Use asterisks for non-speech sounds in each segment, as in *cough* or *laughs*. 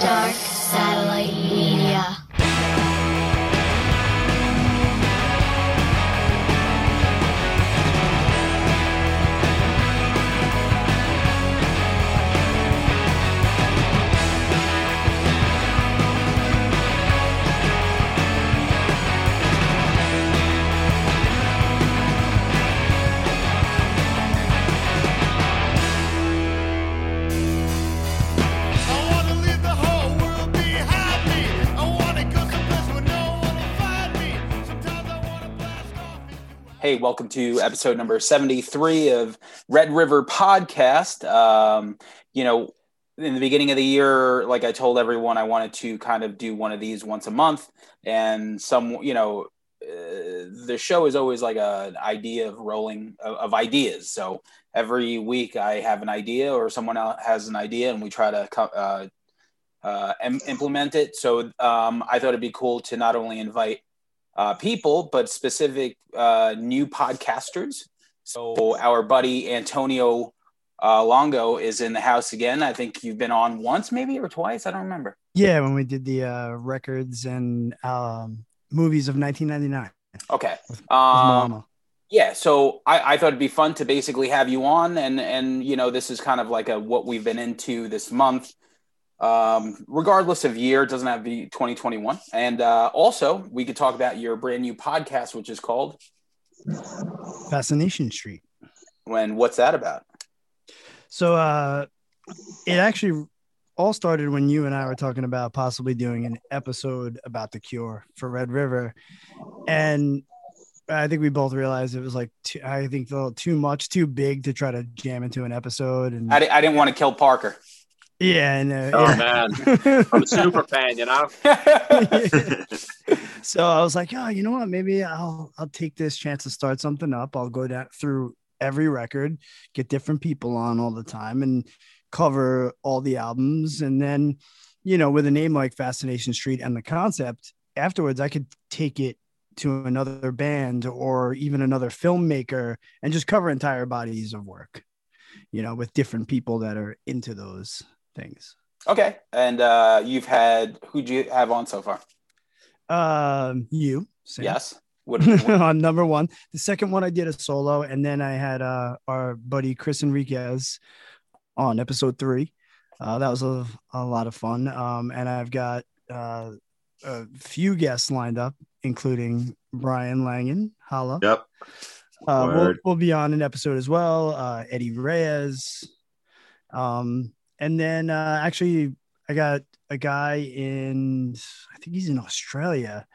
Dark to episode number 73 of Red River Podcast. Um, you know, in the beginning of the year, like I told everyone, I wanted to kind of do one of these once a month. And some, you know, uh, the show is always like an idea of rolling of, of ideas. So every week I have an idea or someone else has an idea and we try to uh, uh, implement it. So um, I thought it'd be cool to not only invite uh, people, but specific uh, new podcasters. So our buddy Antonio uh, Longo is in the house again. I think you've been on once, maybe or twice. I don't remember. Yeah, when we did the uh, records and um, movies of 1999 Okay. with Um, yeah. So I, I thought it'd be fun to basically have you on, and and you know this is kind of like a what we've been into this month. Um, regardless of year, it doesn't have to be 2021. And uh, also, we could talk about your brand new podcast, which is called Fascination Street. When What's That About? So uh, it actually all started when you and I were talking about possibly doing an episode about the cure for Red River. And I think we both realized it was like, too, I think a little too much, too big to try to jam into an episode. And I, I didn't want to kill Parker. Yeah, and uh, Oh yeah. man, *laughs* I'm a super fan, you know. *laughs* so I was like, oh, you know what? Maybe I'll I'll take this chance to start something up. I'll go down through every record, get different people on all the time, and cover all the albums. And then, you know, with a name like Fascination Street and the concept, afterwards I could take it to another band or even another filmmaker and just cover entire bodies of work, you know, with different people that are into those things. Okay. And uh, you've had who'd you have on so far? Um, you, Sam. Yes. *laughs* What, what- on number one. The second one I did a solo, and then I had uh, our buddy Chris Enriquez on episode three. Uh, that was a, a lot of fun. Um, and I've got uh, a few guests lined up, including Brian Langen. Holla. Yep. Uh, we'll, we'll be on an episode as well. Uh, Eddie Reyes. Um, and then uh, actually, I got a guy in, I think he's in Australia,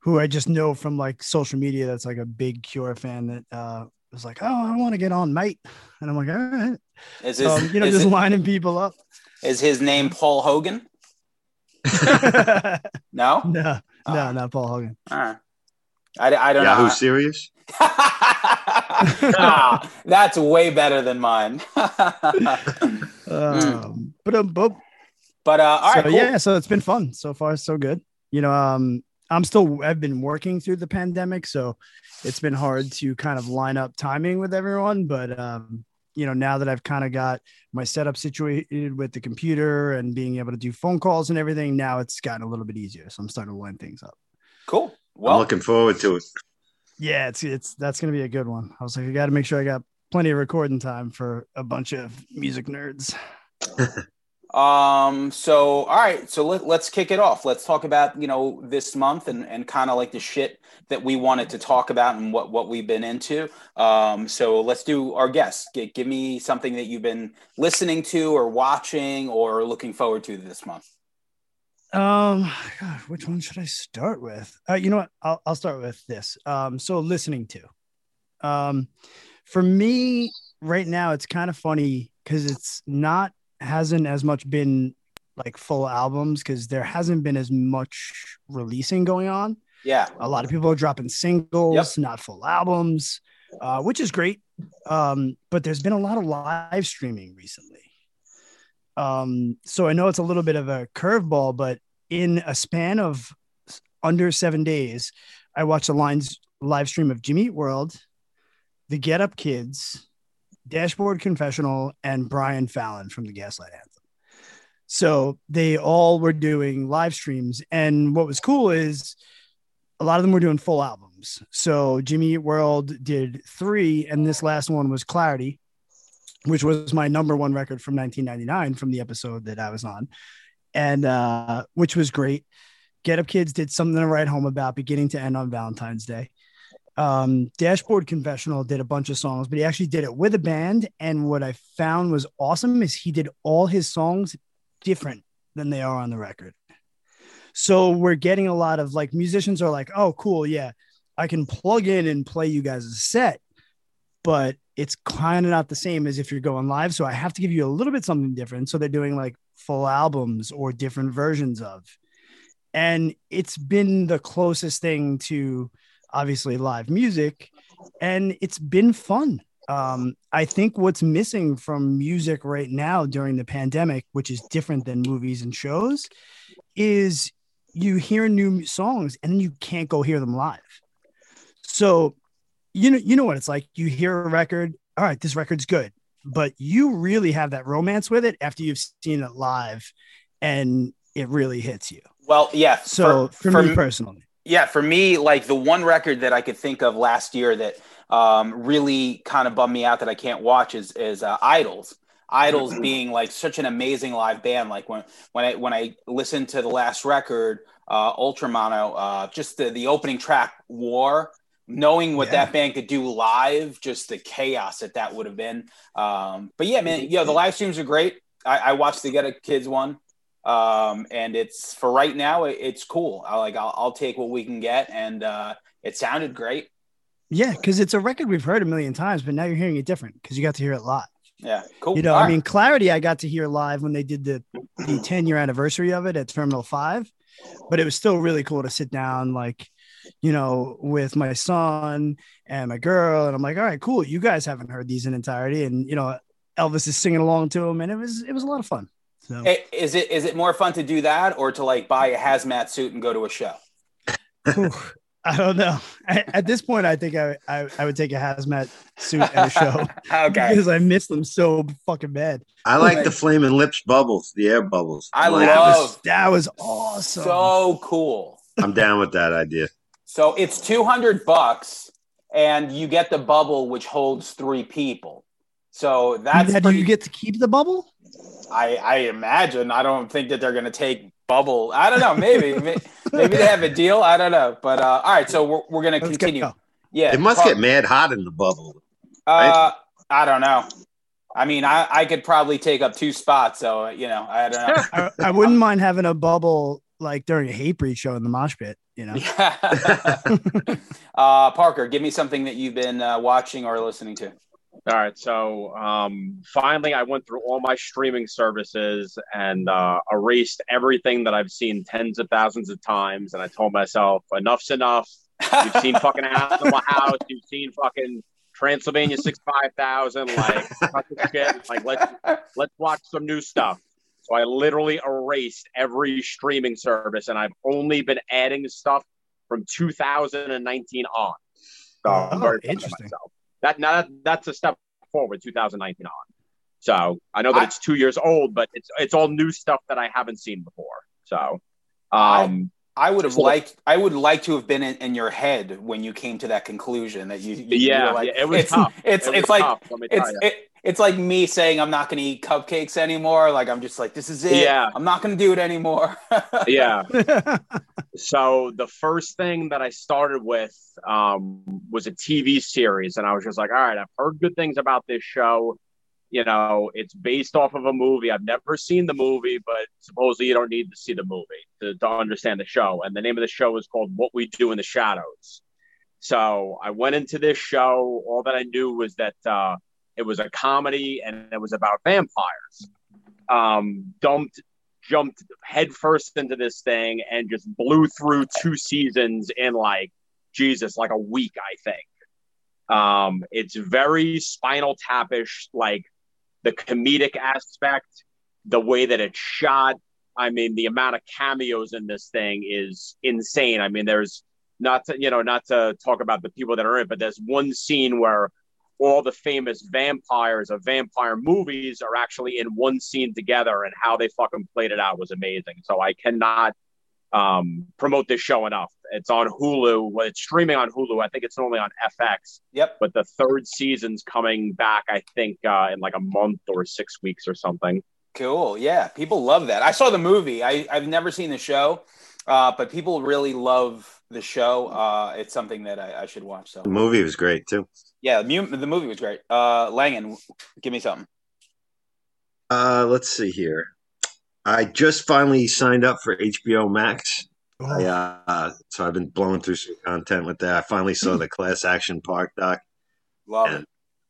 who I just know from like social media. That's like a big Cure fan that uh, was like, "Oh, I want to get on, mate," and I'm like, "All right." is, So his, um, you know, is, just it- lining people up. is his name Paul Hogan? *laughs* no, No. no, Ah. not Paul Hogan. All right. I, I don't Yahoo know. serious? Ah, *laughs* that's way better than mine. Um, *laughs* but um, but but uh, all right. so cool. yeah, so it's been fun so far, so good. You know, um, I'm still I've been working through the pandemic, so it's been hard to kind of line up timing with everyone. But um, you know, now that I've kind of got my setup situated with the computer and being able to do phone calls and everything, now it's gotten a little bit easier. So I'm starting to line things up. Cool. I'm Well, looking forward to it. Yeah, it's it's that's gonna be a good one. I was like, I got to make sure I got plenty of recording time for a bunch of music nerds. *laughs* Um, so all right, so let, let's kick it off. Let's talk about, you know, this month and, and kind of like the shit that we wanted to talk about and what, what we've been into. Um, so let's do our guests. G- give me something that you've been listening to or watching or looking forward to this month. Um, God, which one should I start with? Uh, you know what? I'll I'll start with this. Um, so listening to, um, for me right now, it's kind of funny because it's not hasn't as much been like full albums because there hasn't been as much releasing going on. Yeah. A lot of people are dropping singles, not full albums, uh, which is great. Um, but there's been a lot of live streaming recently. Um, so I know it's a little bit of a curveball, but in a span of under seven days, I watched a lines live stream of Jimmy Eat World, the Get Up Kids, Dashboard Confessional, and Brian Fallon from the Gaslight Anthem. So they all were doing live streams. And what was cool is a lot of them were doing full albums. So Jimmy Eat World did three, and this last one was Clarity, which was my number one record from 1999 from the episode that I was on, and uh, which was great. Get Up Kids did something to write home about, beginning to end on Valentine's Day. Um, Dashboard Confessional did a bunch of songs, but he actually did it with a band. And what I found was awesome is he did all his songs different than they are on the record. So we're getting a lot of like musicians are like, oh, cool, yeah, I can plug in and play you guys a set, but it's kind of not the same as if you're going live. So I have to give you a little bit something different. So they're doing like full albums or different versions of. And it's been the closest thing to obviously live music. And it's been fun. Um, I think what's missing from music right now during the pandemic, which is different than movies and shows, is you hear new songs and then you can't go hear them live. So you know, you know what it's like. You hear a record, all right, this record's good, but you really have that romance with it after you've seen it live and it really hits you. Well, yeah. So for, for me personally, yeah, for me, like the one record that I could think of last year that um, really kind of bummed me out that I can't watch is is uh, IDLES. IDLES *clears throat* being like such an amazing live band. Like when when I when I listened to the last record, uh, Ultramono, uh, just the the opening track, War. Knowing what Yeah. that band could do live, just the chaos that that would have been. Um, but yeah, man, yeah, the live streams are great. I, I watched the Get Up Kids one, um, and it's for right now. It, it's cool. I like. I'll, I'll take what we can get, and uh, it sounded great. yeah, because it's a record we've heard a million times, but now you're hearing it different because you got to hear it live. Yeah, cool. You know, All I right. mean, Clarity, I got to hear live when they did the the *clears throat* 10 year anniversary of it at Terminal Five, but it was still really cool to sit down, like, you know, with my son and my girl, and I'm like, all right, cool. You guys haven't heard these in entirety, and you know, Elvis is singing along to them, and it was it was a lot of fun. So Hey, Is it is it more fun to do that or to like buy a hazmat suit and go to a show? I don't know. At, at this point, I think I, I I would take a hazmat suit at a show *laughs* okay. *laughs* because I miss them so fucking bad. I like the flaming lips bubbles, the air bubbles. I like That love- was that was awesome. So cool. I'm down with that idea. So it's 200 bucks and you get the bubble which holds 3 people. So that's Now, do you get to keep the bubble? I I imagine. I don't think that they're going to take bubble. I don't know, maybe *laughs* maybe they have a deal, I don't know. But uh all right, so we're we're going to Let's continue. go. Yeah. It must Park- get mad hot in the bubble. Uh, I don't know. I mean, I, I could probably take up two spots, so you know, I don't know. *laughs* I, I wouldn't mind having a bubble like during a Hatebreed show in the mosh pit. You know, *laughs* uh, Parker, give me something that you've been uh, watching or listening to. All right, so um, finally, I went through all my streaming services and uh, erased everything that I've seen tens of thousands of times. And I told myself, enough's enough. You've seen *laughs* fucking House Animal House. You've seen fucking Transylvania Six Five Thousand. Like, shit. Like, let's let's watch some new stuff. So I literally erased every streaming service, and I've only been adding stuff from 2019 on. So Oh, very proud of interesting. That now that, that's a step forward, 2019 on. So I know that I- it's two years old, but it's it's all new stuff that I haven't seen before. So, I- um, I would have So- liked. I would like to have been in, in your head when you came to that conclusion that you. you yeah, like, yeah, it was it's, tough. It's It it's like tough, let me tell it's it, it's like me saying I'm not going to eat cupcakes anymore. Like I'm just like this is it. Yeah. I'm not going to do it anymore. *laughs* yeah. *laughs* So the first thing that I started with um, was a TV series, and I was just like, all right, I've heard good things about this show. You know, it's based off of a movie. I've never seen the movie, but supposedly you don't need to see the movie to, to understand the show. And the name of the show is called What We Do in the Shadows. So I went into this show. All that I knew was that uh, it was a comedy and it was about vampires. Um, dumped jumped headfirst into this thing and just blew through two seasons in like Jesus, like a week, I think. Um, it's very spinal tapish, like the comedic aspect, the way that it's shot. I mean, the amount of cameos in this thing is insane. I mean, there's not to, you know, not to talk about the people that are in but there's one scene where all the famous vampires of vampire movies are actually in one scene together, and how they fucking played it out was amazing. So I cannot um, promote this show enough. It's on Hulu. Well, it's streaming on Hulu. I think it's only on FX, Yep. but the third season's coming back. I think uh, in like a month or six weeks or something. Cool. Yeah, people love that. I saw the movie. I, I've never seen the show, uh, but people really love the show. Uh, it's something that I, I should watch. So The movie was great too. yeah, the, the movie was great. Uh, Langan, give me something. Uh, let's see here. I just finally signed up for HBO Max. I, Oh, uh, so I've been blowing through some content with that. I finally saw the Class Action Park doc. Love Yeah. it.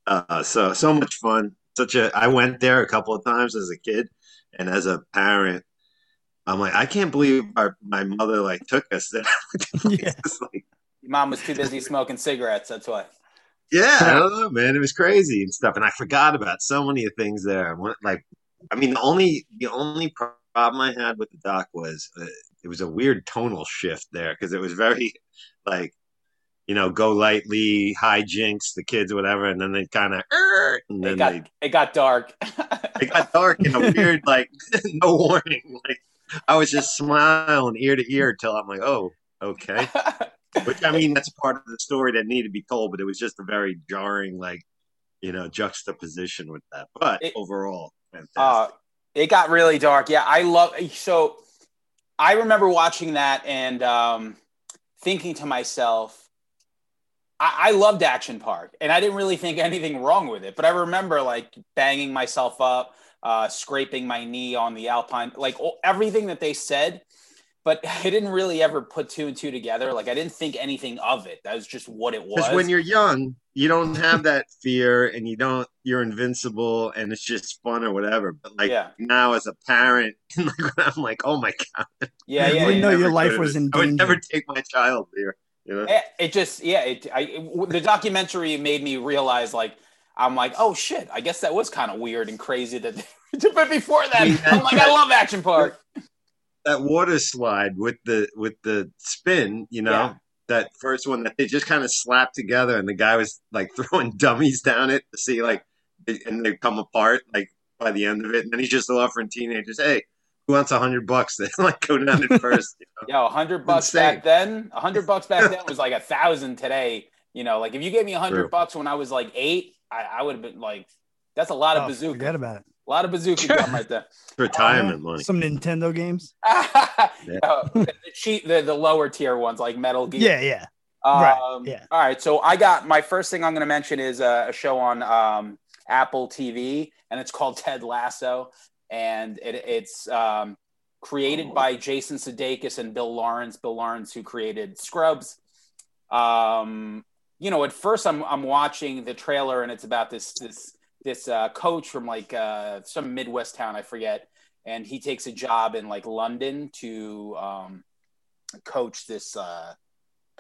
Uh, so so much fun. Such a I went there a couple of times as a kid, and as a parent, I'm like, I can't believe our, my mother like took us there. *laughs* Yeah. Like, Your mom was too busy smoking cigarettes. That's why. yeah, I don't know, man. It was crazy and stuff, and I forgot about so many things there. Like, I mean, the only the only problem I had with the doc was uh, it was a weird tonal shift there because it was very like. You know, go lightly, hijinks, the kids, whatever, and then they kind of, and It then got they it got dark. it got dark in a *laughs* weird like *laughs* no warning like i was just smiling ear to ear till i'm like oh okay *laughs* which i mean that's part of the story that needed to be told but it was just a very jarring like you know juxtaposition with that but It- overall fantastic Uh, it got really dark. Yeah, I love. So, I remember watching that and um, thinking to myself, I, I loved Action Park, and I didn't really think anything wrong with it. But I remember like banging myself up, uh, scraping my knee on the Alpine, like everything that they said. But *laughs* I didn't really ever put two and two together. Like I didn't think anything of it. That was just what it was. because when you're young you don't have that fear and you don't you're invincible and it's just fun or whatever but like Yeah. now as a parent *laughs* like i'm like oh my god yeah, You yeah, wouldn't yeah. know your life was have- in i would never take my child there you know it, it just yeah it, I, it- the documentary made me realize like i'm like oh shit i guess that was kind of weird and crazy that *laughs* but before that i'm like i love action park that water slide with the with the spin, you know, Yeah. that first one that they just kind of slapped together, and the guy was like *laughs* throwing dummies down it to see like, and they come apart like by the end of it, and then he's just offering teenagers, hey, who wants a hundred bucks *laughs* to like go down it first? You know? yo 100 bucks Insane. back then a 100 bucks back then was like a thousand today you know like if you gave me a 100 bucks when i was like eight i, I would have been like that's a lot of Oh, bazooka forget about it. a lot of bazooka gum right there *laughs* Retirement money. Some Nintendo games. *laughs* Yo, the, the cheap the, the lower tier ones like metal gear Yeah, yeah. Um, Right, yeah. All right. So I got my first thing I'm going to mention is a, a show on um, Apple TV, and it's called Ted Lasso, and it, it's um, created by Jason Sudeikis and Bill Lawrence. Bill Lawrence, who created Scrubs. Um, you know, at first I'm I'm watching the trailer, and it's about this this this uh, coach from like uh, some Midwest town, I forget, and he takes a job in like London to um, coach this. Uh,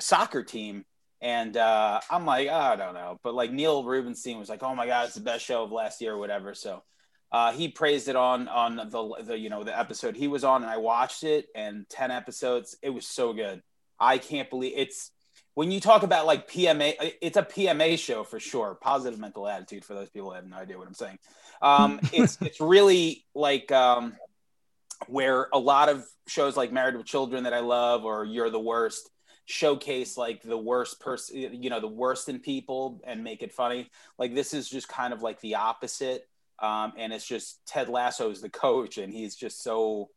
soccer team. And uh, I'm like, I don't know. But like Neil Rubenstein was like, oh my God, it's the best show of last year or whatever. So uh, he praised it on on the, the you know the episode he was on and I watched it and 10 episodes. It was so good. I can't believe it's when you talk about like PMA, it's a PMA show for sure. Positive mental attitude for those people that have no idea what I'm saying. Um, *laughs* it's it's really like um, where a lot of shows like Married with Children that I love or You're the Worst showcase like the worst person, you know, the worst in people and make it funny. Like this is just kind of like the opposite. Um, and it's just Ted Lasso is the coach, and he's just so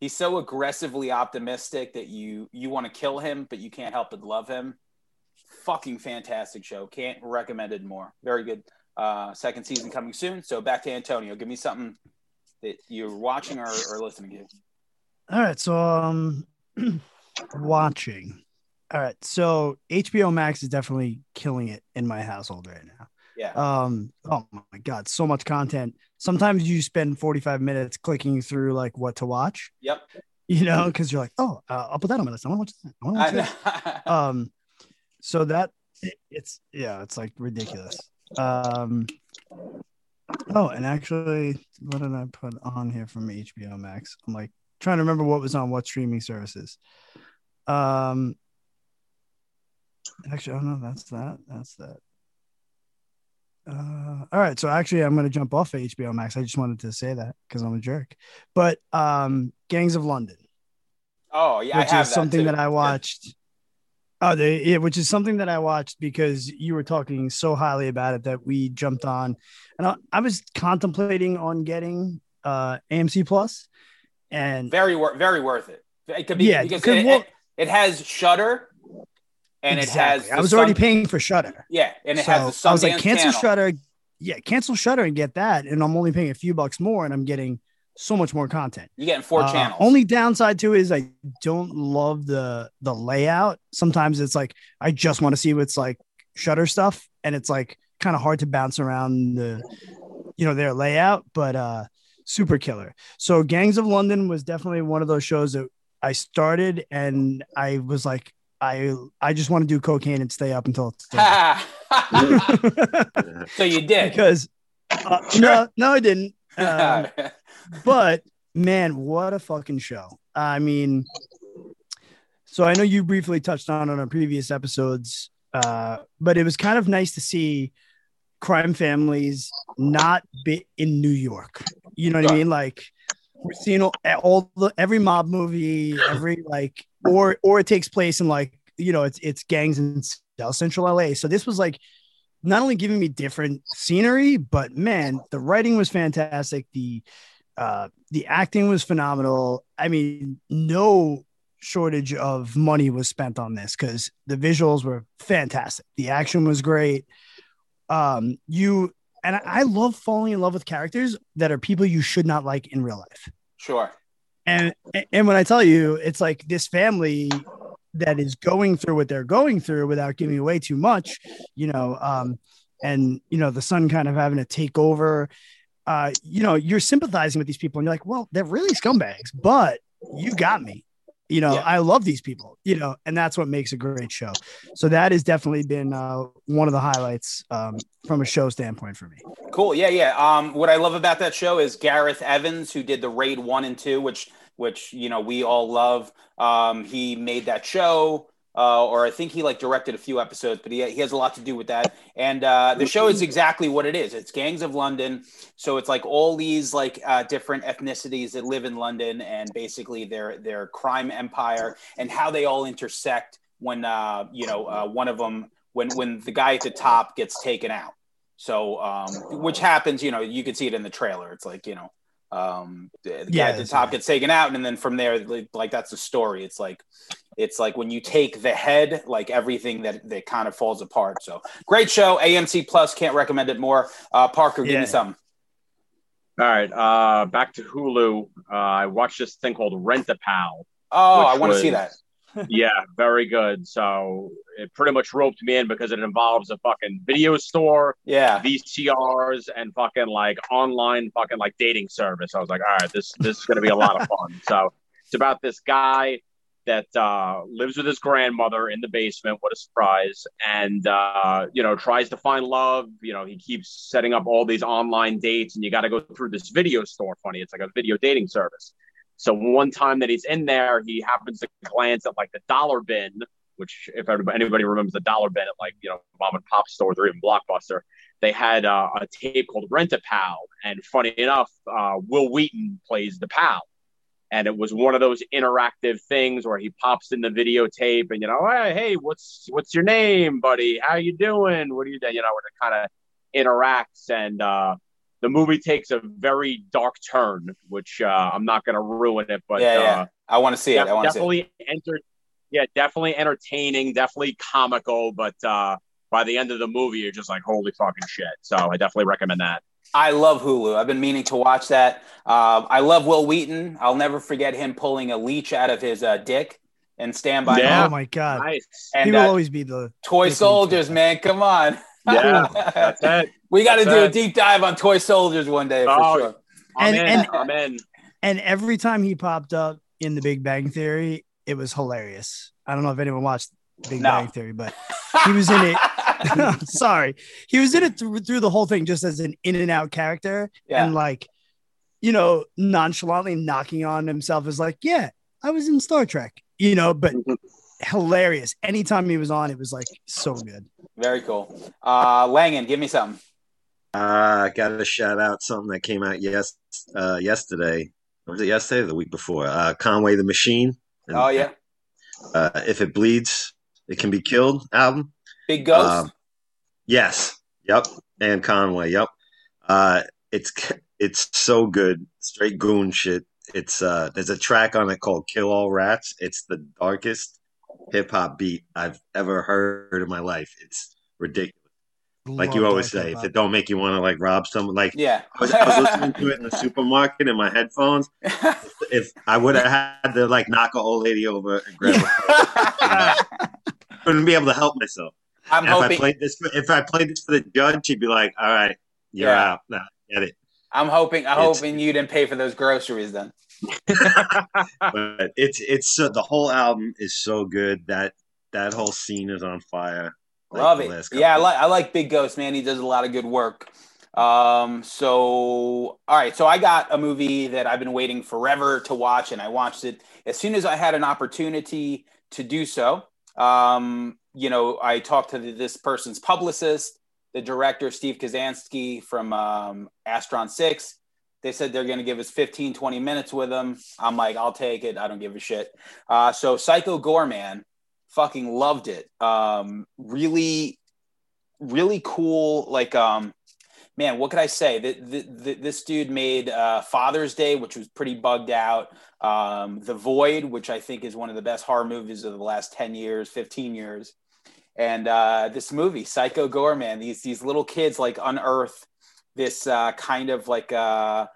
he's so aggressively optimistic that you you want to kill him, but you can't help but love him. Fucking fantastic show. Can't recommend it more. Very good. Uh, second season coming soon. So back to Antonio. Give me something that you're watching or, or listening to. All right, so um *clears throat* watching. All right, so HBO Max is definitely killing it in my household right now. Yeah. Um oh my god, so much content. Sometimes you spend 45 minutes clicking through like what to watch, Yep. you know, because you're like, oh, uh, I'll put that on my list. I want to watch that. I want to watch that. *laughs* um so that it- it's yeah it's like ridiculous um oh and actually what did i put on here from hbo max i'm like trying to remember what was on what streaming services um actually oh no that's that that's that Uh, all right, so actually, I'm going to jump off of HBO Max. I just wanted to say that because I'm a jerk. But um, Gangs of London, Oh yeah, which I have is something too. that I watched. Oh, they, yeah, which is something that I watched because you were talking so highly about it that we jumped on, and I, I was contemplating on getting uh AMC Plus, and very wor- very worth it. It could be Yeah, because it, what- it, it has Shudder, and Exactly. it has. I was the already paying for Shudder. Yeah, and it so has the I was like, cancel channel. Shudder. Yeah, cancel Shudder and get that, and I'm only paying a few bucks more, and I'm getting so much more content. You're getting four Uh, channels. Only downside to it is I don't love the the layout. Sometimes it's like I just want to see what's like Shudder stuff, and it's like kind of hard to bounce around the you know their layout, but uh super killer. So Gangs of London was definitely one of those shows that I started and I was like I I just want to do cocaine and stay up until it's done. *laughs* so you did. because uh, no no I didn't. *laughs* Um, but man, what a fucking show. I mean, so I know you briefly touched on on our previous episodes, uh, but it was kind of nice to see crime families not be in New York. You know what I mean? Like we're seeing all, all the every mob movie, every like, or or it takes place in like you know it's it's gangs in South Central LA. So this was like not only giving me different scenery, but man, the writing was fantastic. The uh, the acting was phenomenal. I mean, no shortage of money was spent on this because the visuals were fantastic. The action was great. Um, you and I, I love falling in love with characters that are people you should not like in real life. Sure. And and when I tell you, it's like this family that is going through what they're going through without giving away too much, you know. Um, and you know the son kind of having to take over. Uh, you know, you're sympathizing with these people, and you're like, well, they're really scumbags, but you got me. You know, Yeah. I love these people. You know, and that's what makes a great show. So that has definitely been uh, one of the highlights um, from a show standpoint for me. Cool. Yeah, yeah. Um, what I love about that show is Gareth Evans, who did the Raid one and two, which which you know we all love. Um, he made that show, uh, or I think he like directed a few episodes, but he he has a lot to do with that. And uh, the show is exactly what it is. It's gangs of London, so it's like all these like uh, different ethnicities that live in London, and basically their their crime empire and how they all intersect when uh, you know uh, one of them when when the guy at the top gets taken out. So, um, which happens, you know, you can see it in the trailer. It's like, you know, um, the, the guy Yeah, at the top right. gets taken out, and then from there, like, like that's the story. It's like, it's like when you take the head, like everything that that kind of falls apart. So, great show, AMC Plus. Can't recommend it more. Uh, Parker, give Yeah. me some. All right, uh, back to Hulu. Uh, I watched this thing called Rent a Pal. Oh, I want to see that. *laughs* *laughs* yeah, very good. So it pretty much roped me in because it involves a fucking video store, Yeah, VCRs, and fucking like online fucking like dating service. I was like, all right, this this is gonna be a lot of fun. So it's about this guy that uh, lives with his grandmother in the basement. What a surprise! And uh, you know, tries to find love. You know, he keeps setting up all these online dates, and you got to go through this video store. Funny, it's like a video dating service. So one time that he's in there, he happens to glance at like the dollar bin, which if anybody remembers the dollar bin at like you know mom and pop stores or even Blockbuster, they had uh, a tape called Rent a Pal, and funny enough, uh, Wil Wheaton plays the pal, and it was one of those interactive things where he pops in the videotape and you know, hey, what's what's your name, buddy? How you doing? What are you doing? You know, where it kind of interacts and. uh the movie takes a very dark turn, which uh, I'm not going to ruin it, but yeah, yeah. uh, I want to see it. I want to see it. definitely enter. Yeah, definitely entertaining, definitely comical, but uh, by the end of the movie, you're just like, holy fucking shit. So I definitely recommend that. I love Hulu. I've been meaning to watch that. Um, I love Wil Wheaton. I'll never forget him pulling a leech out of his uh, dick and Stand by Yeah. Me. Oh my god, Nice. And he will uh, always be the Toy Soldiers, man. Come on. Yeah, *laughs* that's it. we got to That's do a deep dive on Toy Soldiers one day for Oh, sure. I'm And- in. and- I'm. And every time he popped up in the Big Bang Theory, it was hilarious. I don't know if anyone watched Big No. Bang Theory, but he was in it. *laughs* *laughs* Sorry, he was in it through, through the whole thing just as an in and out character, Yeah. and like, you know, nonchalantly knocking on himself is like, yeah, I was in Star Trek, you know, but hilarious. Anytime he was on, it was like so good. Very cool. Uh, Langan, give me something. Uh, got to shout out something that came out yes uh, yesterday. Was it yesterday or the week before? Uh, Conway the Machine. And, Oh yeah, Uh, if it bleeds, it can be killed. Album. Big Ghost. Um, Yes. Yep. And Conway. Yep. Uh, it's it's so good. Straight goon shit. It's uh, there's a track on it called "Kill All Rats." It's the darkest hip hop beat I've ever heard in my life. It's ridiculous. Like you always say, if it don't make you want to like rob someone, like yeah. I was, I was listening to it in the supermarket in my headphones. *laughs* If I would have had to like knock a old lady over and grab her, *laughs* *laughs* couldn't be able to help myself. I'm And if I played this, for, if I played this for the judge, he'd be like, "All right, you're Yeah. out. Nah, get it." I'm hoping. I'm It's- hoping you didn't pay for those groceries then. *laughs* *laughs* But it's it's so the whole album is so good that that whole scene is on fire. Like Love it. Yeah, I like I like Big Ghost, man. He does a lot of good work. Um, so all right, so I got a movie that I've been waiting forever to watch, and I watched it as soon as I had an opportunity to do so. Um, you know, I talked to this person's publicist, the director, Steve Kostanski from um, Astron 6. They said they're going to give us 15, 20 minutes with him. I'm like, I'll take it. I don't give a shit. Uh, so Psycho Goreman, fucking loved it. Um, really, really cool. Like, um, man, what could I say? The, the, the, this dude made uh, Father's Day, which was pretty bugged out. Um, the Void, which I think is one of the best horror movies of the last 10 years, 15 years. And uh, this movie, Psycho Goreman, these these little kids like unearth this uh, kind of like uh,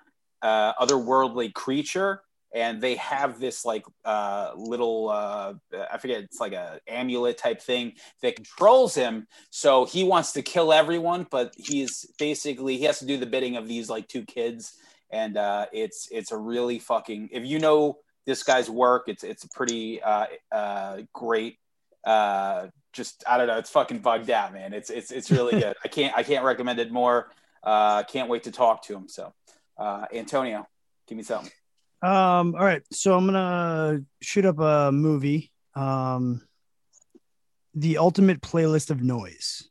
uh, otherworldly creature, and they have this like uh, little uh, I forget it's like a amulet type thing that controls him. So he wants to kill everyone, but he's basically he has to do the bidding of these like two kids, and uh, it's it's a really fucking if you know this guy's work, it's it's a pretty uh, uh, great. Uh, just I don't know, it's fucking bugged out, man. It's it's it's really *laughs* good. I can't I can't recommend it more. Uh, can't wait to talk to him. So, uh, Antonio, give me something. Um, all right, so I'm gonna shoot up a movie. Um, the ultimate playlist of noise.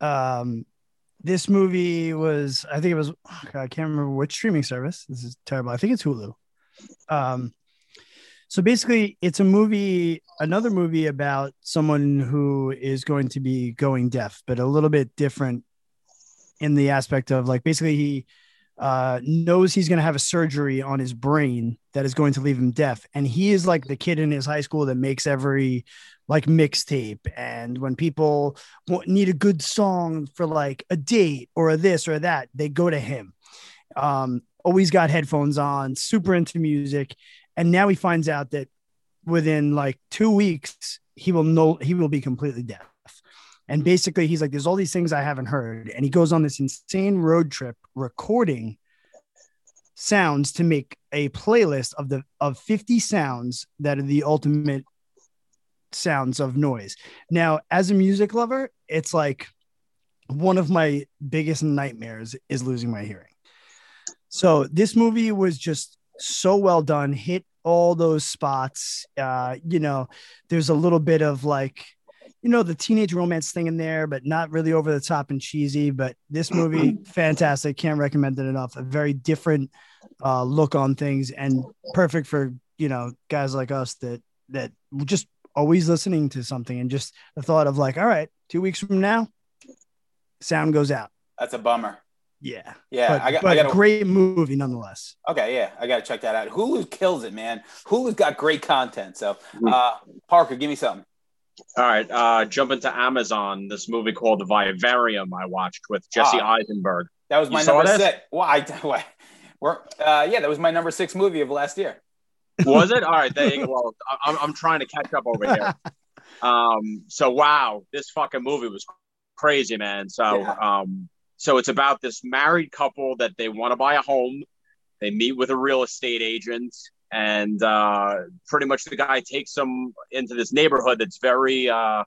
Um, this movie was, I think it was, oh I can't remember which streaming service. This is terrible. I think it's Hulu. Um, so basically, it's a movie, another movie about someone who is going to be going deaf, but a little bit different in the aspect of like basically he uh, knows he's going to have a surgery on his brain that is going to leave him deaf. And he is like the kid in his high school that makes every like mixtape. And when people need a good song for like a date or a this or that, they go to him. Um, always got headphones on, super into music. And now he finds out that within like two weeks, he will know he will be completely deaf. And basically, he's like, there's all these things I haven't heard. And he goes on this insane road trip recording sounds to make a playlist of the of 50 sounds that are the ultimate sounds of noise. Now, as a music lover, it's like one of my biggest nightmares is losing my hearing. So this movie was just so well done, hit all those spots. Uh, you know, there's a little bit of like you know the teenage romance thing in there but not really over the top and cheesy but this movie *clears throat* fantastic can't recommend it enough a very different uh look on things and perfect for you know guys like us that that just always listening to something and just the thought of like all right two weeks from now sound goes out That's a bummer. yeah Yeah, but, I got. but I got. great movie nonetheless Okay, yeah, I got to check that out. Hulu kills it, man. Hulu's got great content. So, Hmm. uh, Parker, give me something. All right, uh, jump into Amazon. This movie called The Vivarium I watched with Jesse Ah. Eisenberg. That was my saw number six. Well, I, *laughs* what, we're, uh, yeah, that was my number six movie of last year. Was it? All right, there you go. Well, I- I'm, I'm trying to catch up over here. *laughs* Um, so wow, this fucking movie was crazy, man. So, Yeah. um, so it's about this married couple that they want to buy a home. They meet with a real estate agent, and uh, pretty much the guy takes them into this neighborhood that's very, uh,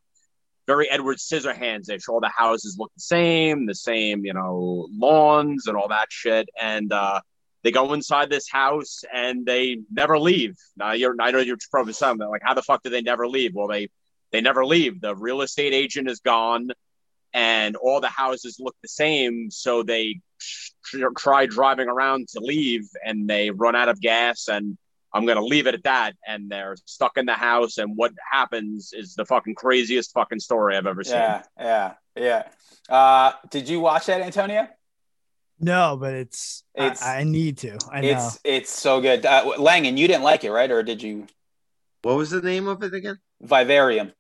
very Edward Scissorhands-ish. All the houses look the same, the same, you know, lawns and all that shit, and uh, they go inside this house and they never leave. Now you're, I know you're probably saying like, how the fuck do they never leave? Well, they they never leave. The real estate agent is gone. and all the houses look the same. So they tr- try driving around to leave, and they run out of gas. And I'm gonna leave it at that. And they're stuck in the house. And what happens is the fucking craziest fucking story I've ever seen. Yeah, yeah, yeah. Uh, did you watch that, Antonio? No, but it's, It's- I, I need to. I know. It's it's so good. Uh, Langan, you didn't like it, right? Or did you? What was the name of it again? Vivarium.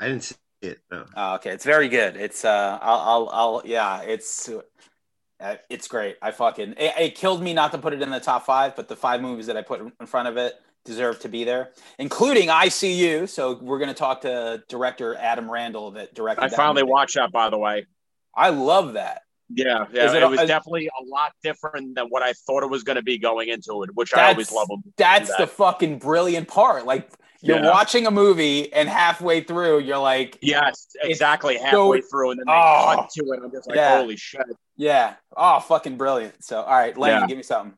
I didn't see it. No. Oh, okay, it's very good. It's uh, I'll, I'll, I'll yeah, it's Uh, it's great. I fucking it, it killed me not to put it in the top five, but the five movies that I put in front of it deserve to be there, including I See You. So we're gonna talk to director Adam Randall that directed. I finally movie. watched that, by the way. I love that. Yeah, yeah. It, it- was definitely a lot different than what I thought it was going to be going into it, which I always love. that's that. the fucking brilliant part. Like you're Yeah. watching a movie and halfway through, you're like, Yes, It's exactly. so- Halfway through, and then they Oh. cut to it. I'm just like, Yeah. holy shit. yeah, oh, fucking brilliant. So all right, Langan, Yeah. give me something.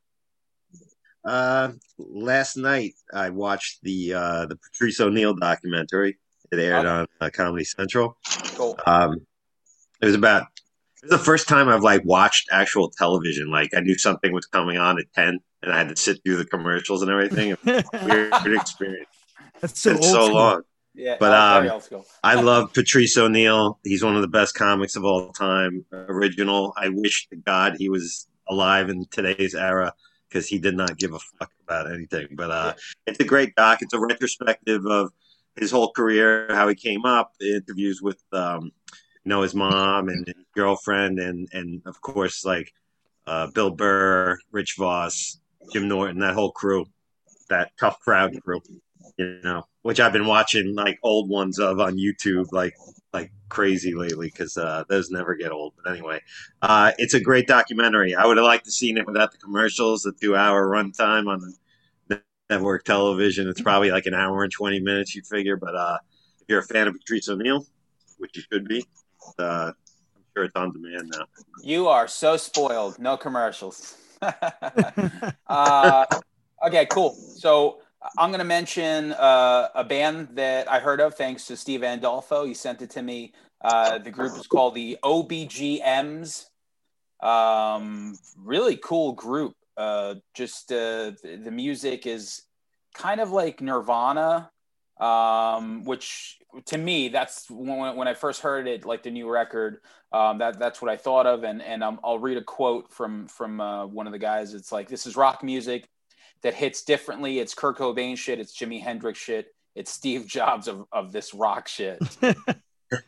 Uh, last night I watched the uh, the Patrice O'Neal documentary. It aired Okay. on uh, Comedy Central. Cool. Um, it was about. It was the first time I've like watched actual television. Like I knew something was coming on at ten, and I had to sit through the commercials and everything. Weird *laughs* experience. That's so it's old so long. Yeah, But, uh, um. I love Patrice O'Neal. He's one of the best comics of all time. Original. I wish to God he was alive in today's era because he did not give a fuck about anything. But uh, it's a great doc. It's a retrospective of his whole career, how he came up, interviews with um, you know his mom and his girlfriend, and and of course like uh, Bill Burr, Rich Voss, Jim Norton, that whole crew, that tough crowd crew you know, which I've been watching like old ones of on YouTube, like like crazy lately because uh, those never get old. But anyway, uh, it's a great documentary. I would have liked to seen it without the commercials, the two-hour runtime on the network television. It's probably like an hour and twenty minutes, you'd figure. But uh, if you're a fan of Patrice O'Neal, which you should be, uh, I'm sure it's on demand now. You are so spoiled. No commercials. *laughs* *laughs* uh, okay, cool. So I'm going to mention uh, a band that I heard of thanks to Steve Andolfo. He sent it to me. Uh, the group is called the OBGMs. Um, really cool group. Uh, just uh, the, music is kind of like Nirvana, um, which to me, that's when, when I first heard it, like the new record. Um, that that's what I thought of, and and um, I'll read a quote from from uh, one of the guys. It's like this is rock music that hits differently. It's Kurt Cobain shit. It's Jimi Hendrix shit. It's Steve Jobs of, of this rock shit. *laughs*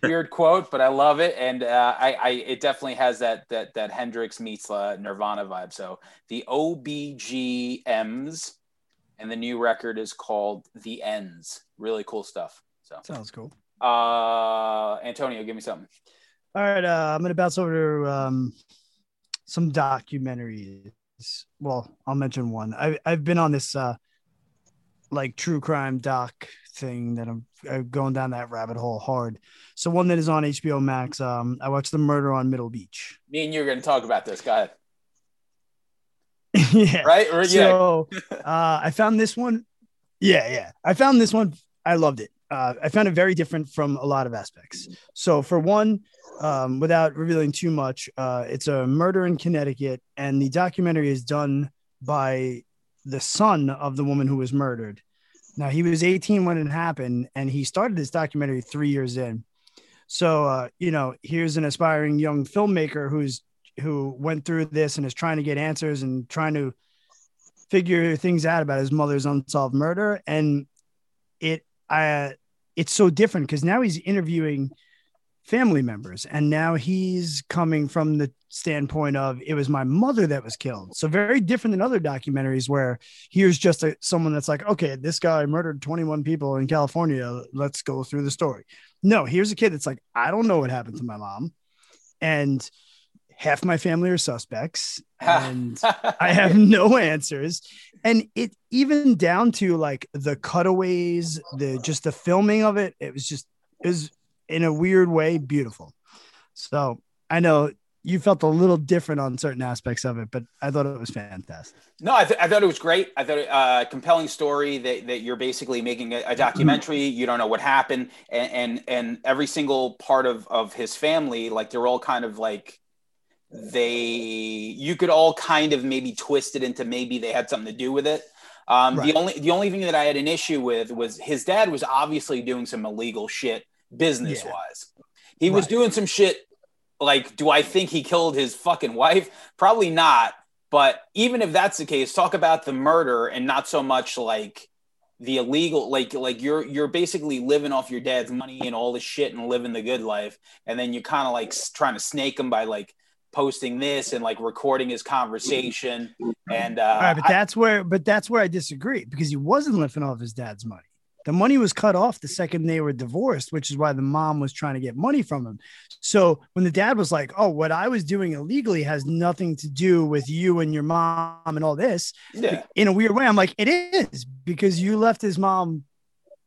Weird quote, but I love it, and uh, I, I it definitely has that that that Hendrix meets uh, Nirvana vibe. So the OBGMs, and the new record is called The Ends. Really cool stuff. So Sounds cool. uh, Antonio, give me something. All right, uh, I'm gonna bounce over to um, some documentaries. Well, I'll mention one. I, I've been on this uh, like true crime doc thing that I'm, I'm going down that rabbit hole hard. So one that is on HBO Max. Um, I watched The Murder on Middle Beach. Me and you are going to talk about this. Go ahead. *laughs* yeah. Right? Or, yeah. So uh, I found this one. Yeah, yeah. I found this one. I loved it. Uh, I found it very different from a lot of aspects. So for one, um, without revealing too much, uh, it's a murder in Connecticut, and the documentary is done by the son of the woman who was murdered. Now he was 18 when it happened, and he started this documentary three years in. So uh, you know, here's an aspiring young filmmaker who's who went through this and is trying to get answers and trying to figure things out about his mother's unsolved murder. And it, uh, it's so different because now he's interviewing family members. And now he's coming from the standpoint of it was my mother that was killed. So very different than other documentaries where here's just a, someone that's like okay this guy murdered 21 people in california. Let's go through the story. No here's a kid that's like i don't know what happened to my mom. And half my family are suspects *laughs* and I have no answers. And it even down to like the cutaways, the just the filming of it, it was just it was in a weird way beautiful. So I know you felt a little different on certain aspects of it, but I thought it was fantastic. No, I, th- I thought it was great. I thought a uh, compelling story that, that you're basically making a, a documentary. You don't know what happened, and, and and every single part of of his family, like they're all kind of like they. You could all kind of maybe twist it into maybe they had something to do with it. Um, Right. The only the only thing that I had an issue with was his dad was obviously doing some illegal shit business wise. He was Right. doing some shit like, do I think he killed his fucking wife? Probably not. But even if that's the case, talk about the murder and not so much like the illegal like like you're you're basically living off your dad's money and all this shit and living the good life and then you're kind of like trying to snake him by like posting this and like recording his conversation and uh All right, but I- that's where but that's where I disagree because he wasn't living off his dad's money. The money was cut off the second they were divorced, which is why the mom was trying to get money from him. So when the dad was like, "Oh, what I was doing illegally has nothing to do with you and your mom and all this," yeah in a weird way, I'm like, "It is because you left his mom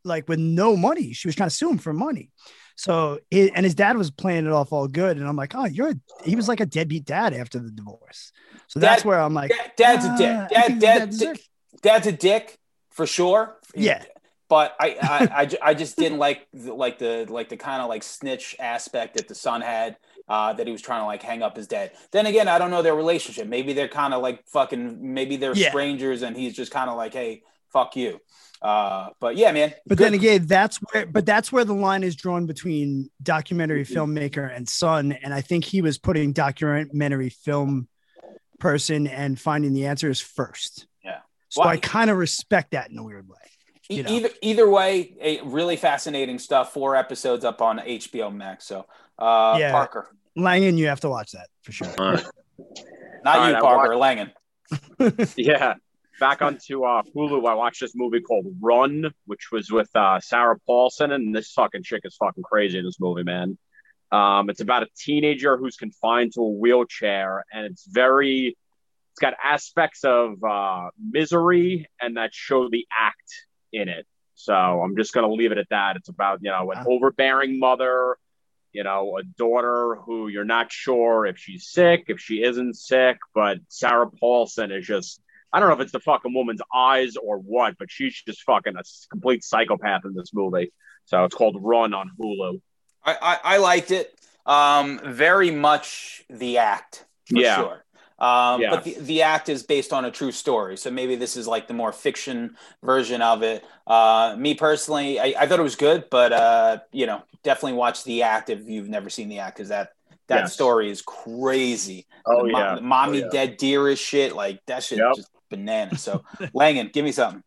like with no money. She was trying to sue him for money." So it, and his dad was playing it off all good, and I'm like, "Oh, you're." A, he was like a deadbeat dad after the divorce. So that's Dad- where I'm like, Dad- dad's a "Ah, dick I dad dad, dad dad's a dick for sure Yeah. But I, *laughs* I, I, I just didn't like the, like the like the kind of like snitch aspect that the son had uh, that he was trying to like hang up his dad. Then again, I don't know their relationship. Maybe they're kind of like fucking. Maybe they're Yeah. strangers, and he's just kind of like, hey, fuck you. Uh, but yeah, man. But good- then again, that's where but that's where the line is drawn between documentary filmmaker and son. And I think he was putting documentary film person and finding the answers first. Yeah. So Well, I kind of respect that in a weird way. You know. either either way, a really fascinating stuff. Four episodes up on HBO Max. So uh, Yeah. Parker, Langan, you have to watch that for sure. Uh, not All you, right, I Parker, Langen. *laughs* Yeah. Back onto uh, Hulu, I watched this movie called Run, which was with uh, Sarah Paulson, and this fucking chick is fucking crazy in this movie, man. Um, it's about a teenager who's confined to a wheelchair, and it's very, it's got aspects of uh, misery and that show the act in it. So I'm just gonna leave it at that. It's about you know an Wow. overbearing mother, you know, a daughter who you're not sure if she's sick, if she isn't sick, but Sarah Paulson is just I don't know if it's the fucking woman's eyes or what, but she's just fucking a complete psychopath in this movie. So it's called Run on Hulu. I, I, I liked it. Um, very much the act, for Yeah. sure. Um, Yeah. But the, the act is based on a true story. So maybe this is like the more fiction version of it. Uh, me personally, I, I thought it was good, but, uh, you know, definitely watch the act if you've never seen the act because that, that Yes. story is crazy. Oh The yeah, the mommy Oh, yeah. dead deer is shit. Like that shit Yep. just bananas. So *laughs* Langan, give me something.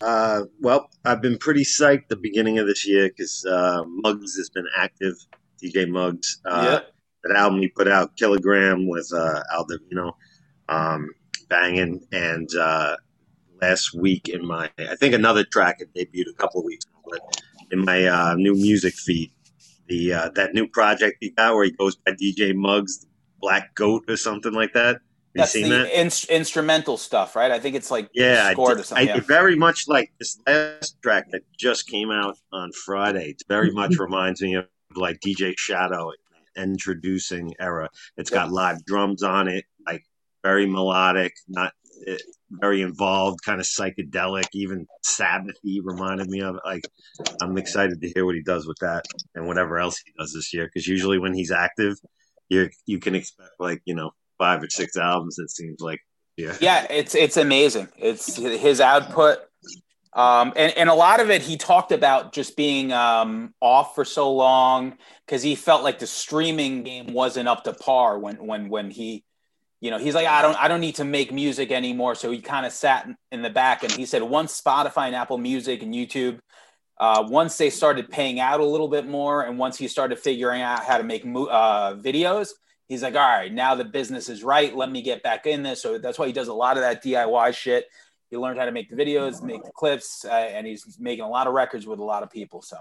Uh, well, I've been pretty psyched the beginning of this year because uh, Muggs has been active. DJ Muggs, uh, that album he put out, Kilogram with uh, Al Divino, um, banging. And uh, last week in my, I think another track had debuted a couple of weeks ago, but in my uh, new music feed, the uh, that new project he got where he goes by DJ Muggs, Black Goat or something like that. Have That's you the seen that? ins- instrumental stuff, right? I think it's like Yeah, I, scored did- or something. I yeah. very much like this last track that just came out on Friday. It very *laughs* much reminds me of like DJ Shadow introducing era. It's got live drums on it, like very melodic, not eh, very involved, kind of psychedelic, even Sabbathy reminded me of. it. Like I'm excited to hear what he does with that and whatever else he does this year. Because usually when he's active, you you can expect like you know five or six albums. It seems like yeah. yeah it's it's amazing it's his output um and, and a lot of it he talked about just being um off for so long because he felt like the streaming game wasn't up to par when when when he you know he's like i don't i don't need to make music anymore so he kind of sat in- the back and he said once spotify and apple music and youtube uh, once they started paying out a little bit more and once he started figuring out how to make mo- uh, videos he's like, all right, now the business is right. Let me get back in this. So that's why he does a lot of that DIY shit. He learned how to make the videos, make the clips, uh, and he's making a lot of records with a lot of people. So,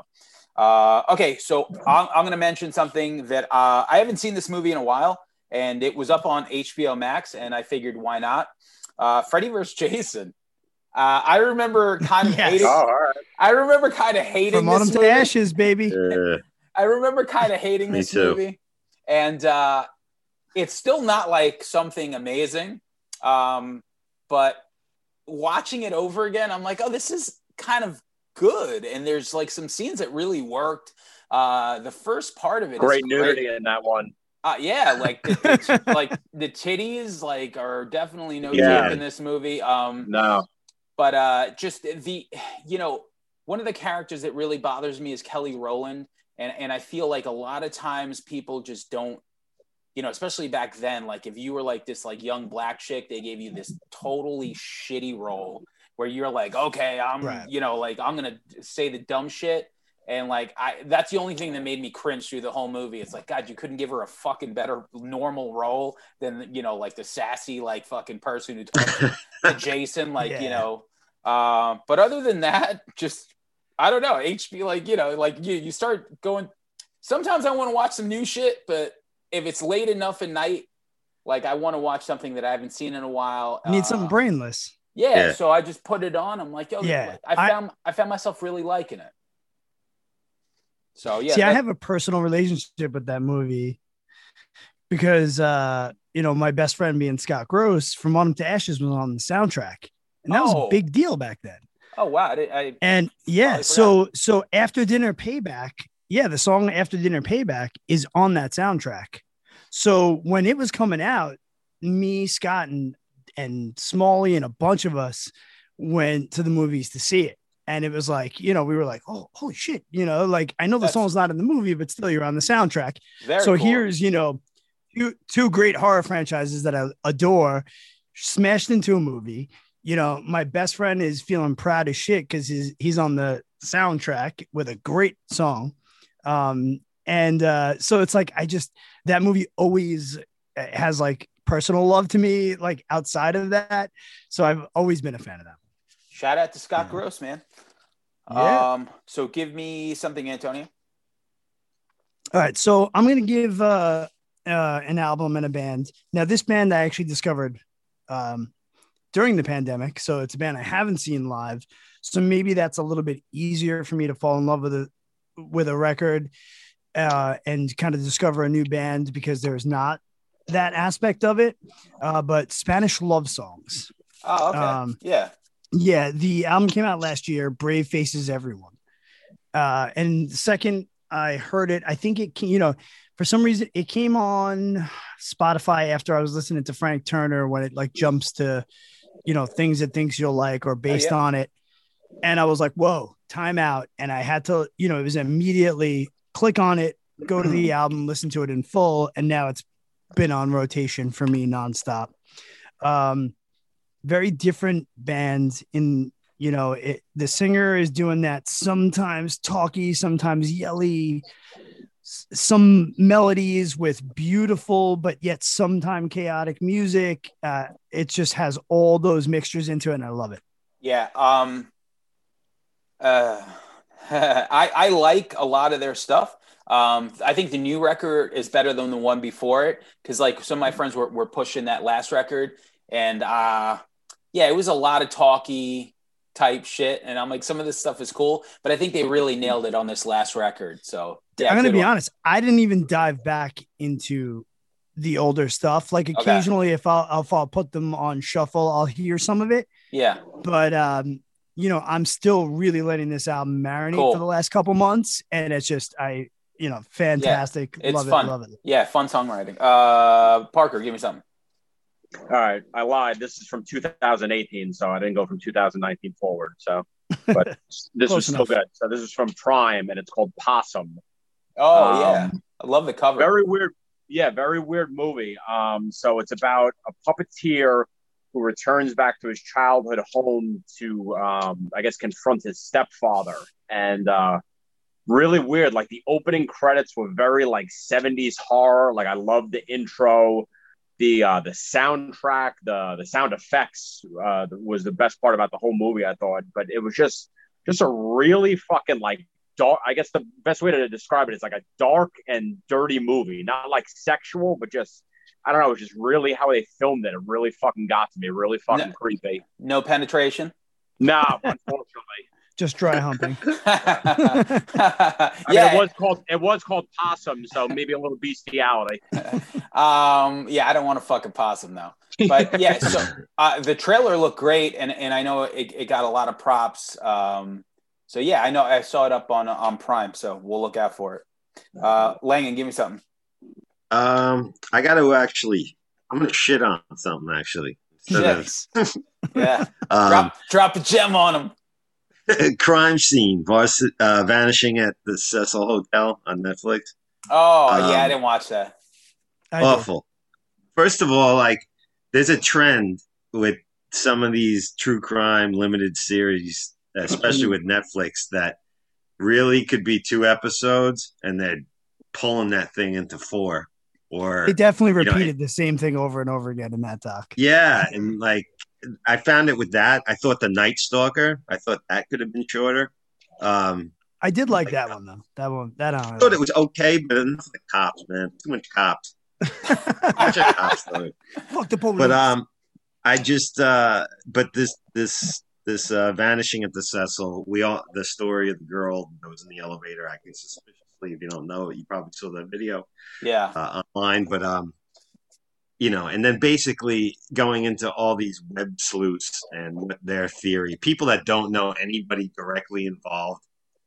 uh, okay, so I'm, I'm going to mention something that uh, I haven't seen this movie in a while, and it was up on HBO Max, and I figured why not? Uh, Freddy vs. Jason. Uh, I remember kind of Yes. hating. Oh, all right. I remember kind of hating From autumn this to ashes, baby. *laughs* I remember kind of hating this too. movie, and uh, it's still not like something amazing. Um, but watching it over again, I'm like, oh, this is kind of good. And there's like some scenes that really worked. Uh, the first part of it, Great nudity in that one. Uh, yeah, like the, the- *laughs* like the titties like are definitely no Yeah. in this movie. Um, No. but uh, just the you know one of the characters that really bothers me is Kelly Rowland, and and I feel like a lot of times people just don't, you know, especially back then, like if you were like this like young black chick, they gave you this totally shitty role where you're like, okay, I'm Right. you know like I'm gonna say the dumb shit. And like I, that's the only thing that made me cringe through the whole movie. It's like, God, you couldn't give her a fucking better normal role than you know, like the sassy, like fucking person who talks to *laughs* Jason, like you Yeah. know. Uh, but other than that, just I don't know. HB, like you know, like you you start going. Sometimes I want to watch some new shit, but if it's late enough at night, like I want to watch something that I haven't seen in a while. You need uh, something brainless. Yeah, Yeah. so I just put it on. I'm like, yo, Yeah, I I- found I, found myself really liking it. So yeah, See, I have a personal relationship with that movie because uh, you know, my best friend being Scott Gross from Autumn to Ashes was on the soundtrack. And that was Oh. a big deal back then. Oh wow, I, I And yeah, Probably so so after dinner payback, yeah, the song after dinner payback is on that soundtrack. So when it was coming out, me, Scott, and and Smalley and a bunch of us went to the movies to see it. And it was like, you know, we were like, oh, holy shit, you know, like I know the That's- song's not in the movie, but still you're on the soundtrack. so cool. here's, you know, two, two great horror franchises that I adore smashed into a movie. You know, my best friend is feeling proud as shit because he's he's on the soundtrack with a great song. Um, and uh, so it's like I just that movie always uh, has like personal love to me, like outside of that. So I've always been a fan of that. Shout out to Scott Yeah. Gross, man. Yeah. Um, so give me something, Antonio. All right, so I'm gonna give uh, uh, an album and a band. Now, this band I actually discovered um, during the pandemic, so it's a band I haven't seen live. So maybe that's a little bit easier for me to fall in love with a with a record uh, and kind of discover a new band because there's not that aspect of it. Uh, but Spanish love songs. Oh, okay. Um, yeah. Yeah, the album came out last year. Brave Faces Everyone. Uh, and second I heard it, I think it, you know, for some reason it came on Spotify after I was listening to Frank Turner when it like jumps to, you know, things that thinks you'll like or based yeah. on it. And I was like, whoa, timeout. And I had to, you know, it was immediately click on it, go to the *clears throat* album, listen to it in full. And now it's been on rotation for me nonstop. Um, very different bands in you know it, the singer is doing that sometimes talky sometimes yelly some melodies with beautiful but yet sometimes chaotic music uh, it just has all those mixtures into it and i love it Yeah. Um, uh, *laughs* I, I like a lot of their stuff. Um, I think the new record is better than the one before it because, like, some of my friends were, were pushing that last record, and uh, yeah, it was a lot of talky type shit. And I'm like, some of this stuff is cool, but I think they really nailed it on this last record. So, yeah, i'm gonna be one. honest i didn't even dive back into the older stuff like Okay. occasionally if I'll, if I'll put them on shuffle i'll hear some of it Yeah. but um you know i'm still really letting this album marinate Cool. for the last couple months and it's just i you know fantastic it's love fun. it love it Yeah. Fun songwriting. Uh, Parker, give me something. All right, I lied. This is from 2018, so I didn't go from 2019 forward. So, but *laughs* this Close is still good. So this is from Prime, and it's called Possum. Oh, Um, yeah. I love the cover. Very weird. Yeah, very weird movie. Um, so it's about a puppeteer who returns back to his childhood home to, um, I guess, confront his stepfather. And uh, really weird. Like the opening credits were very like 70s horror. Like I love the intro. The uh, the soundtrack, the the sound effects uh, was the best part about the whole movie. I thought, but it was just just a really fucking like dark. I guess the best way to describe it is like a dark and dirty movie, not like sexual, but just I don't know. It's just really how they filmed it. It really fucking got to me. Really fucking No. creepy. no penetration. No, *laughs* unfortunately. Just dry humping. *laughs* I mean, yeah, it was called it was called possum, so maybe a little bestiality. *laughs* um, yeah, I don't want to fuck a possum though. But yeah, so uh, the trailer looked great, and and I know it, it got a lot of props. Um, so yeah, I know I saw it up on on Prime, so we'll look out for it. Uh, Langan, give me something. Um, I got to actually. I'm gonna shit on something actually. Instead of- Yes. *laughs* Yeah, *laughs* um, drop drop a gem on him. *laughs* crime scene, Vars- uh, vanishing at the Cecil Hotel on Netflix. Oh yeah, I Um, didn't watch that. I. Awful. First of all, like there's a trend with some of these true crime limited series, especially with Netflix, that really could be two episodes, and they're pulling that thing into four. Or They definitely you know, repeated the same thing over and over again in that doc. Yeah, and like I found it with that. I thought the Night Stalker. I thought that could have been shorter. Um, I did like that one though. That one. That I thought it was okay, but enough of the cops, man. Too much cops. *laughs* Too much of cop story. Fuck the police. But um, I just uh, but this this this uh, vanishing at the Cecil. We all the story of the girl that was in the elevator acting suspiciously. If you don't know it, you probably saw that video Yeah, uh, online, but um, you know, and then basically going into all these web sleuths and what their theory, people that don't know anybody directly involved,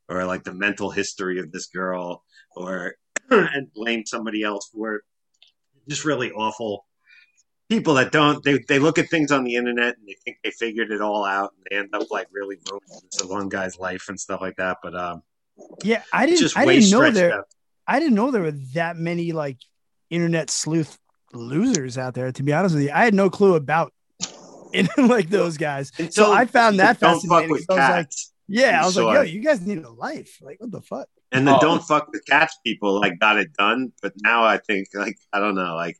or like the mental history of this girl, or *clears throat* and blame somebody else for it. Just really awful. People that don't they, they look at things on the internet and they think they figured it all out and they end up like really ruining this one guy's life and stuff like that. But um, yeah, I didn't. just I didn't know there. out. I didn't know there were that many like internet sleuth losers out there. To be honest with you, I had no clue about *laughs* in like those guys. So I found that don't fuck fascinating. with So I was like, yeah, I was like, yo, you guys need a life. Like, what the fuck? And the Oh. don't fuck with cats people like got it done, but now I think like I don't know, like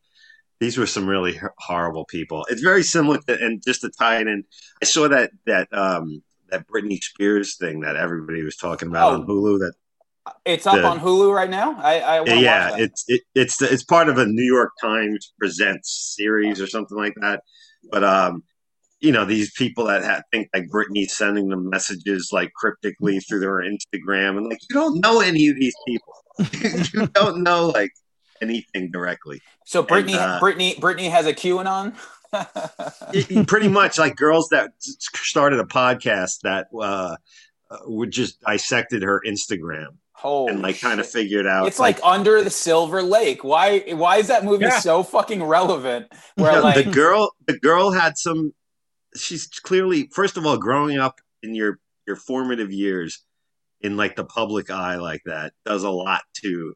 these were some really horrible people. It's very similar to, and just to tie it in, I saw that that um that Britney Spears thing that everybody was talking about Oh. on Hulu. That it's up The- on Hulu right now. I, I yeah, it's it, it's it's part of a New York Times presents series or something like that. But um, you know, these people that ha- think like Britney's sending them messages like cryptically through their Instagram, and like you don't know any of these people. *laughs* you don't know like anything directly. so Britney, and, uh, Britney, Britney has a QAnon. It- *laughs* it pretty much like girls that started a podcast that uh, uh, would just dissected her Instagram Holy and like kind of shit. figured out. It's like, under the Silver Lake. Why? Why is that movie Yeah. so fucking relevant? Where No, like the girl the girl had some she's clearly first of all growing up in your your formative years in like the public eye like that does a lot to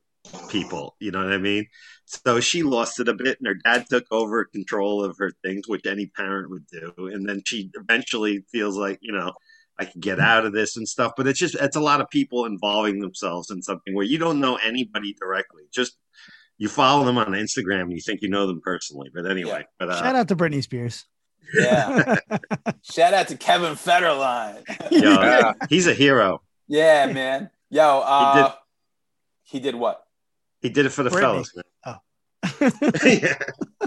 people you know what i mean so she lost it a bit and her dad took over control of her things which any parent would do and then she eventually feels like you know i can get out of this and stuff but it's just it's a lot of people involving themselves in something where you don't know anybody directly just you follow them on instagram and you think you know them personally but anyway but uh, Shout out to Britney Spears. yeah. *laughs* Shout out to Kevin Federline. Yo, Yeah. he's a hero. yeah, man. Yo, uh, he did, what? He did it for the Britney. fellas, Oh. man. *laughs* yeah.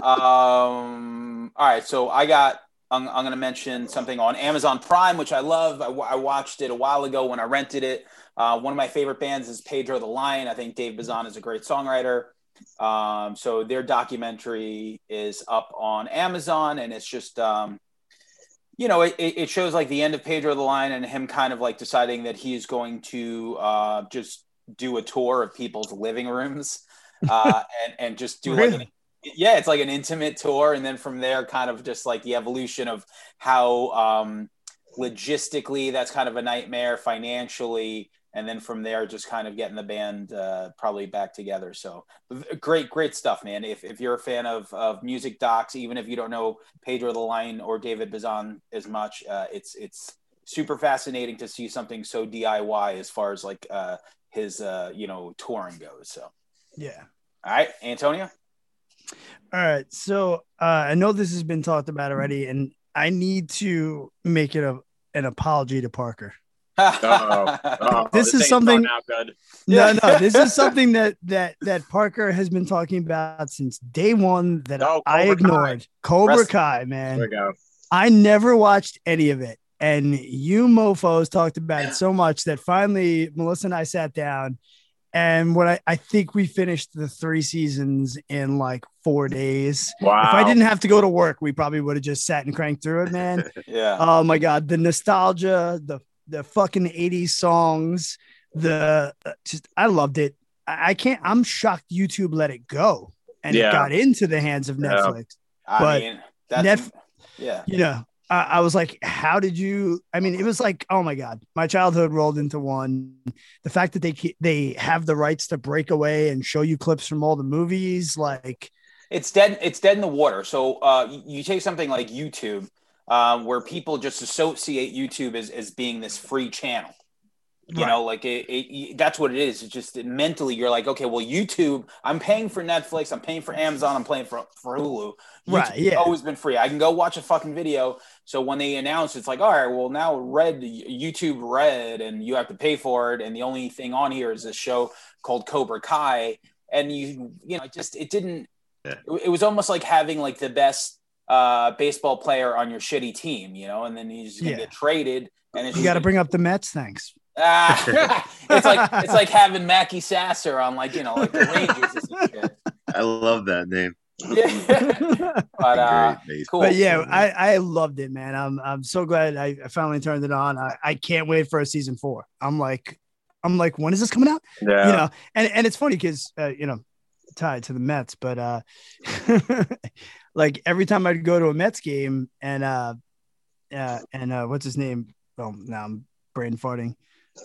Um. All right. So I got. I'm, I'm going to mention something on Amazon Prime, which I love. I, I watched it a while ago when I rented it. Uh, one of my favorite bands is Pedro the Lion. I think Dave Bazan is a great songwriter. Um, so their documentary is up on Amazon, and it's just, um, you know, it, it it shows like the end of Pedro the Lion and him kind of like deciding that he's going to uh, just do a tour of people's living rooms *laughs* uh, and and just do like an yeah, it's like an intimate tour, and then from there, kind of just like the evolution of how um, logistically that's kind of a nightmare, financially, and then from there, just kind of getting the band uh, probably back together. So great, great stuff, man. If, if you're a fan of, of music docs, even if you don't know Pedro the Lion or David Bazan as much, uh, it's it's super fascinating to see something so DIY as far as like uh, his uh, you know touring goes. So yeah. all right, Antonio. All right. So uh, I know this has been talked about already, and I need to make it a, an apology to Parker. Uh-oh. *laughs* Uh-oh. This is something- starting out good. No, Yeah. *laughs* no, this is something that that that Parker has been talking about since day one that Oh, I Cobra Kai. ignored. Cobra Rest- Kai, There we man. go. I never watched any of it. And you mofos talked about it so much that finally Melissa and I sat down. And what I, I think we finished the three seasons in like four days. Wow. If I didn't have to go to work, we probably would have just sat and cranked through it, man. *laughs* Yeah. Oh my god, the nostalgia, the the fucking 80s songs, the uh, just I loved it. I, I can't I'm shocked YouTube let it go and Yeah. it got into the hands of Yeah. Netflix. I but mean, that's Nef- yeah. You know, I, was like, how did you I mean, it was like, oh my god, my childhood rolled into one. The fact that they they have the rights to break away and show you clips from all the movies, like it's dead it's dead in the water so uh you, take something like youtube um where people just associate youtube as, as being this free channel you Right. know like it, it, that's what it is it's just mentally you're like okay well youtube i'm paying for netflix i'm paying for amazon i'm paying for, for hulu Right, yeah. always been free i can go watch a fucking video so when they announce it's like all right well now red youtube red and you have to pay for it and the only thing on here is this show called cobra kai and you you know it just it didn't Yeah. it, it was almost like having like the best uh baseball player on your shitty team you know and then he's gonna Yeah. get traded and it's you got gonna- bring up the Mets, thanks. Ah, *laughs* it's like it's like having Mackey Sasser on like you know like the Rangers or. I love that name. Yeah. *laughs* but uh, cool. But yeah, I, I loved it, man. I'm I'm so glad I, I finally turned it on. I, I can't wait for a season four. I'm like, I'm like, when is this coming out? Yeah. You know, and and it's funny because uh, you know, tied to the Mets, but uh, *laughs* like every time I'd go to a Mets game and uh, uh and uh, what's his name? Oh, now I'm brain farting.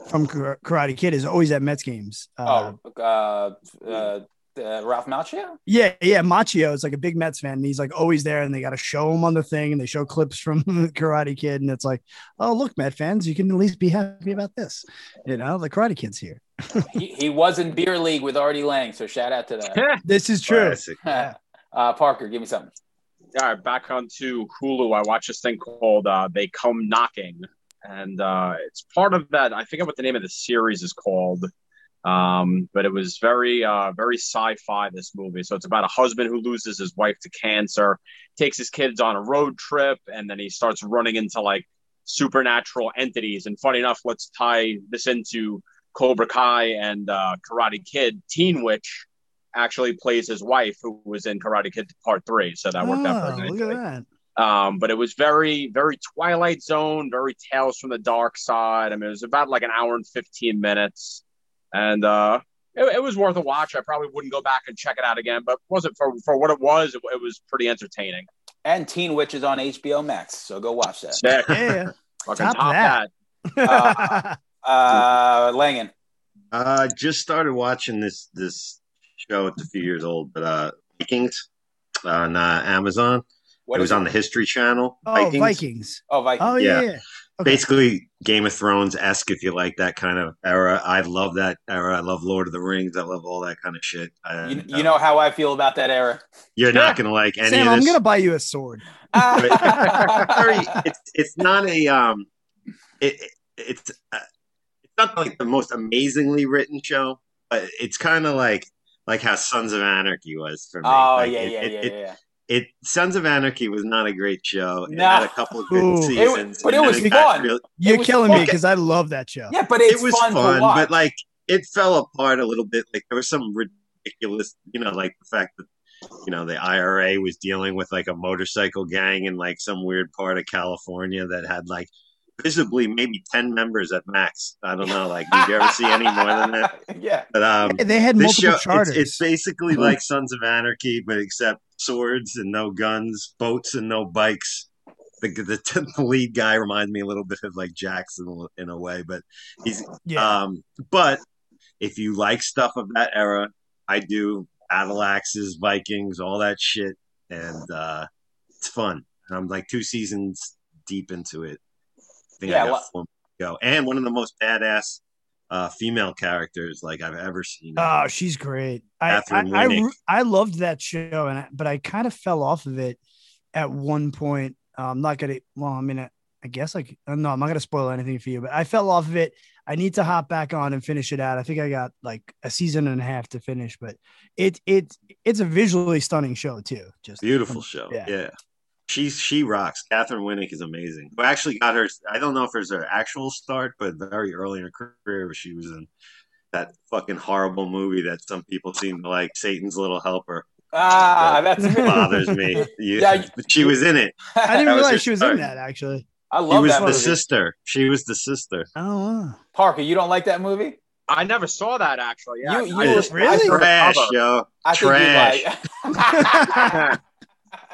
From Karate Kid is always at Mets games. Uh, oh, uh, uh, uh, Ralph Macchio. Yeah, yeah. Macchio is like a big Mets fan, and he's like always there, and they got to show him on the thing, and they show clips from *laughs* Karate Kid, and it's like, oh, look, Met fans, you can at least be happy about this. You know, the Karate Kid's here. *laughs* he, he was in beer league with Artie Lange, so shout out to that. This is true. Classic. *laughs* uh, Parker, give me something. All right, back onto Hulu. I watch this thing called uh, "They Come Knocking," and uh, it's part of that. I forget what the name of the series is called, um, but it was very, uh, very sci-fi. This movie. So it's about a husband who loses his wife to cancer, takes his kids on a road trip, and then he starts running into like supernatural entities. And funny enough, let's tie this into Cobra Kai and uh, Karate Kid. Teen Witch actually plays his wife, who was in Karate Kid Part Three. So that worked out Oh, very look at that. Um, but it was very, very Twilight Zone, very Tales from the Dark Side. I mean, it was about like an hour and 15 minutes. And uh, it, it was worth a watch. I probably wouldn't go back and check it out again, but wasn't for, for what it was, it, it was pretty entertaining. And Teen Witch is on HBO Max, so go watch that. Sick. Yeah. Fucking Top top, that. that. Uh, Uh, Langan. Uh, just started watching this this show. It's a few years old, but uh, Vikings on uh, Amazon. What it is was on the History Channel. oh, Vikings. Oh, Vikings. Oh yeah. Yeah. yeah. Okay. Basically, Game of Thrones esque, if you like that kind of era. I love that era. I love Lord of the Rings. I love all that kind of shit. I, You, you know how I feel about that era. you're not *laughs* gonna like any Sam, of I'm gonna buy you a sword. *laughs* very, *laughs* it's it's not a um, it, it- it's uh, it's not like the most amazingly written show, but it's kind of like like how Sons of Anarchy was for me. oh Like, yeah, it- yeah, it- yeah, it, yeah. It Sons of Anarchy was not a great show. It No. had a couple of good Ooh. It wa- seasons, but it was then got fun. real- You're was killing me because I love that show. Yeah, but it's it was fun, fun, but like it fell apart a little bit. Like there was some ridiculous, you know, like the fact that you know the IRA was dealing with like a motorcycle gang in like some weird part of California that had like visibly maybe ten members at max. I don't know. Like, did you ever see any more than that? *laughs* yeah. But um, Yeah, they had this multiple show charters. it's, it's basically like Sons of Anarchy, but except swords and no guns, boats and no bikes. The, the, *laughs* the lead guy reminds me a little bit of like Jackson in a way, but he's yeah. um, but if you like stuff of that era, I do battle axes, Vikings, all that shit, and uh, it's fun. And I'm like two seasons deep into it. I think Yeah, I got well- four more to go, and one of the most badass uh, female characters like I've ever seen. Oh, she's great. I I, Katheryn I, I loved that show, and I, but I kind of fell off of it at one point. Uh, I'm not gonna. Well, I mean, I, I guess like no, I'm not gonna spoil anything for you, but I fell off of it. I need to hop back on and finish it out. I think I got like a season and a half to finish, but it it it's a visually stunning show too. Just Beautiful show. Yeah. Yeah. She's she rocks. Katheryn Winnick is amazing. Who actually got her? I don't know if it was her actual start, but very early in her career, she was in that fucking horrible movie that some people seem to like, Satan's Little Helper. Ah, that's It bothers me. *laughs* You- Yeah, but she was in it. *laughs* I didn't That was realize she was in that actually. I love. She love was that the movie. sister. She was the sister. Oh, wow. Parker, you don't like that movie? I never saw that actually. Yeah, You- I you- just- Really? I Trash, yo. I Trash. *laughs*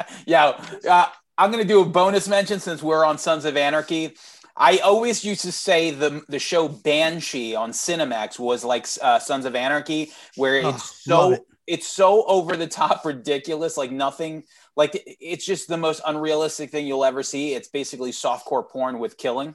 think you like. yeah, uh, I'm gonna do a bonus mention since we're on Sons of Anarchy. I always used to say the the show Banshee on Cinemax was like uh, Sons of Anarchy, where Oh, it's love so it. it's so over the top ridiculous, like nothing. Like it's just the most unrealistic thing you'll ever see. It's basically softcore porn with killing.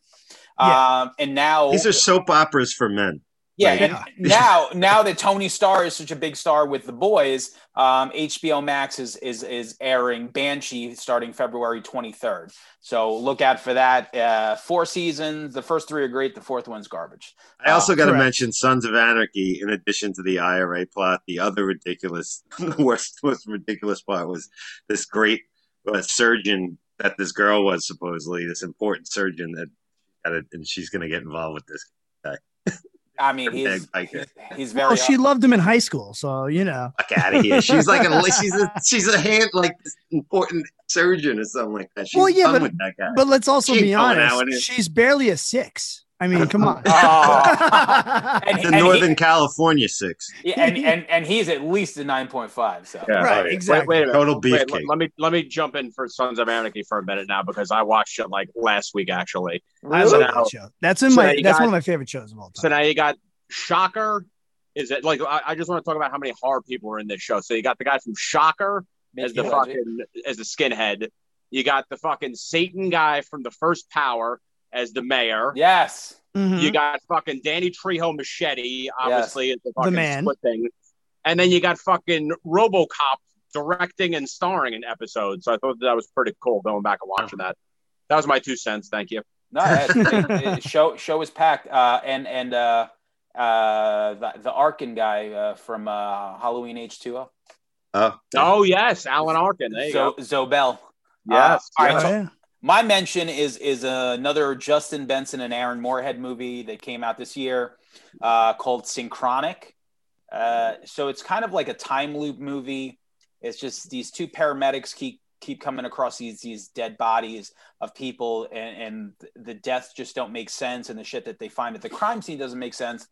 Yeah. Um, and now These are soap operas for men. Yeah, Like- and now *laughs* now that Tony Starr is such a big star with the boys, um, HBO Max is is is airing Banshee starting February 23rd. So look out for that. Uh, four seasons. The first three are great. The fourth one's garbage. I also got to mention Sons of Anarchy. In addition to the IRA plot, the other ridiculous, *laughs* the worst, most ridiculous part was this great uh, surgeon that this girl was supposedly this important surgeon that, and she's going to get involved with this. *laughs* I mean, he's Big biker. he's very. Well, she loved him in high school, so you know. Fuck out of here! She's like a *laughs* she's a she's a hand like important surgeon or something like that. She's Well, yeah, done but- with that guy. But let's also She be honest. She's barely a six. I mean, come on. *laughs* Oh. and, *laughs* the and he- Northern California six. yeah, and, and and he's at least a 9.5. So Yeah. right, Wait, exactly. Wait, wait a minute. Total beefcake. let, let me let me jump in for Sons of Anarchy for a minute now because I watched it like last week actually. I So now- that. That's in so my. That's got- one of my favorite shows of all time. So now you got Shocker. Is it like I, I just want to talk about how many horror people are in this show? So you got the guy from Shocker as the Mickey Budget. fucking as the skinhead. You got the fucking Satan guy from the first Power as the mayor. Yes. Mhm. You got fucking Danny Trejo Machete, obviously, as the fucking man. split thing. And then you got fucking RoboCop directing and starring in episodes. So I thought that was pretty cool going back and watching that. That was my two cents. Thank you. No, it, *laughs* it, it- show show is packed. Uh, and and uh, uh, the, the Arkin guy uh, from uh, Halloween H two O. Oh, Oh yes, Alan Arkin. There you Zo- go. Zobel. Yes. Uh, all right, Oh, so yeah. My mention is is another Justin Benson and Aaron Moorhead movie that came out this year uh, called Synchronic. Uh, so it's kind of like a time loop movie. It's just these two paramedics keep keep coming across these these dead bodies of people, and, and the deaths just don't make sense, and the shit that they find at the crime scene doesn't make sense.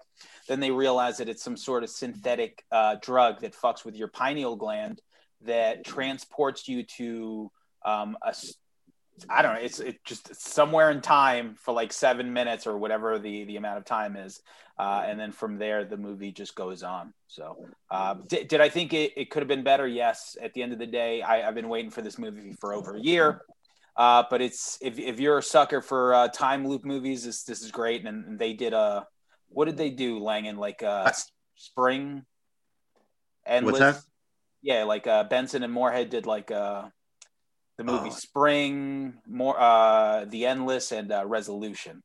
Then they realize that it's some sort of synthetic uh, drug that fucks with your pineal gland that transports you to um, a I don't know. It's it just somewhere in time for like seven minutes or whatever the the amount of time is, uh, and then from there the movie just goes on. So, uh, did, did I think it, it could have been better? Yes. At the end of the day, I, I've been waiting for this movie for over a year. Uh, but it's if, if you're a sucker for uh, time loop movies, this this is great. And, and they did a what did they do, Langen? Like uh, spring. That? Yeah, like uh, Benson and Moorhead did like uh, the movie Oh. Spring, more uh, The Endless, and uh, Resolution.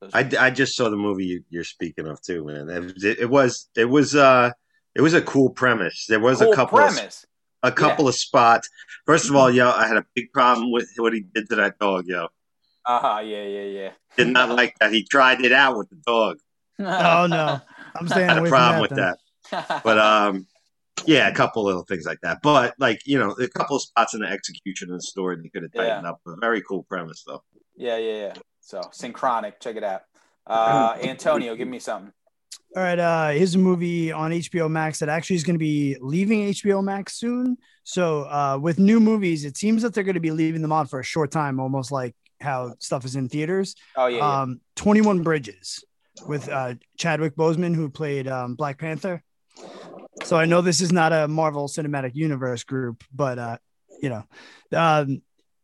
Those I, I just saw the movie you, you're speaking of too, man. It, it, it was it was uh it was a cool premise. There was cool a couple of, a couple of spots. First of all, yo, I had a big problem with what he did to that dog, yo. Uh huh. Yeah, yeah, Did not *laughs* like that. He tried it out with the dog. Oh no, I'm staying Had away a from problem that. with then. that. But um yeah, a couple little things like that. But like, you know, a couple of spots in the execution of the story they could have tightened up. A very cool premise though. yeah, yeah, yeah. So synchronic. Check it out. Uh, *laughs* Antonio, give me something. All right, uh, here's a movie on HBO Max that actually is going to be leaving HBO Max soon. So, uh, with new movies, it seems that they're going to be leaving them on for a short time, almost like how stuff is in theaters. Oh yeah, yeah. Um, 21 Bridges with uh, Chadwick Boseman, who played um, Black Panther. So I know this is not a Marvel Cinematic Universe group, but uh, you know, um,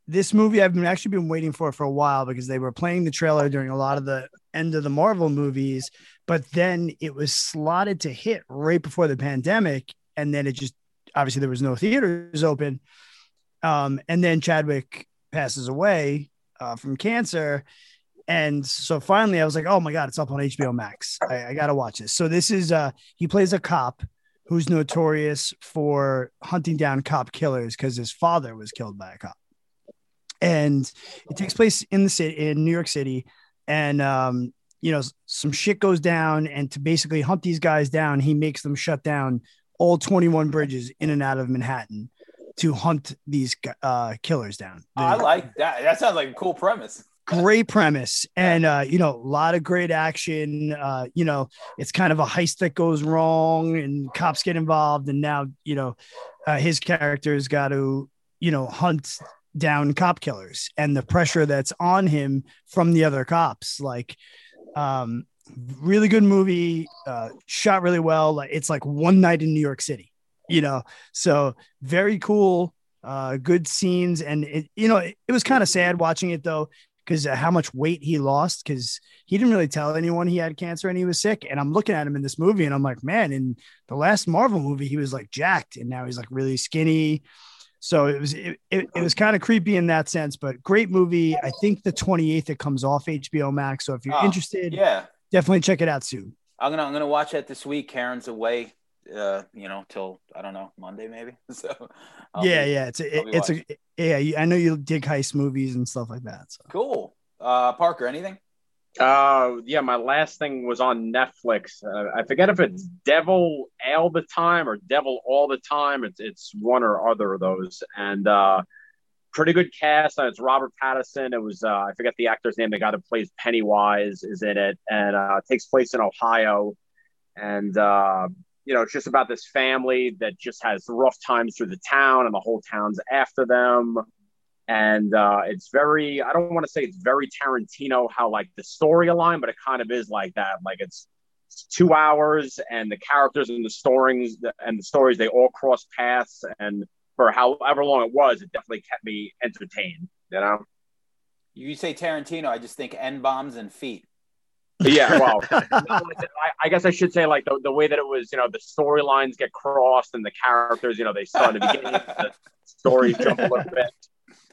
this movie I've been actually been waiting for for a while because they were playing the trailer during a lot of the end of the Marvel movies, but then it was slotted to hit right before the pandemic, and then it just obviously there was no theaters open, um, and then Chadwick passes away uh, from cancer. And so finally, I was like, "Oh my god, it's up on HBO Max! I, I got to watch this." So this is uh, he plays a cop who's notorious for hunting down cop killers because his father was killed by a cop. and it takes place in the city in New York City, and um, you know, some shit goes down, and to basically hunt these guys down, he makes them shut down all 21 bridges in and out of Manhattan to hunt these uh, killers down. I like that. That sounds like a cool premise. Great premise. And uh you know a lot of great action. Uh you know it's kind of a heist that goes wrong and cops get involved. And now you know uh, his character's got to you know hunt down cop killers and the pressure that's on him from the other cops. Like um really good movie uh shot really well. It's like one night in new york city you know? So very cool uh good scenes. And it you know it, it was kind of sad watching it though because how much weight he lost because he didn't really tell anyone he had cancer and he was sick. And i'm looking at him in this movie and i'm like man in the last marvel movie he was like jacked and now he's like really skinny. So it was it, it, it was kind of creepy in that sense but great movie. I think the 28th it comes off hbo max. So if you're Oh, interested Yeah. definitely check it out soon. I'm gonna I'm gonna watch that this week. Karen's away, uh, you know, till I don't know Monday maybe. *laughs* So I'll yeah be- yeah it's a, I'll it, it's a yeah i know you dig heist movies and stuff like that so cool. Uh, Parker, anything? Uh, yeah, my last thing was on Netflix. Uh, I forget if it's Devil all the time or Devil all the time. It's it's one or other of those, and uh, pretty good cast. Uh, it's Robert Pattinson. It was uh, I forget the actor's name. The guy that plays Pennywise is in it, and uh, it takes place in Ohio, and uh, you know it's just about this family that just has rough times through the town, and the whole town's after them. And uh, it's very i don't want to say it's very tarantino how like the story aligned but it kind of is like that. Like it's, it's two hours and the characters and the stories and the stories they all cross paths. And for however long it was it definitely kept me entertained you know? You say Tarantino, I just think N bombs and feet. But yeah *laughs* well I, I guess i should say like the, the way that it was you know the storylines get crossed and the characters you know they start in the beginning the *laughs* stories jump a little bit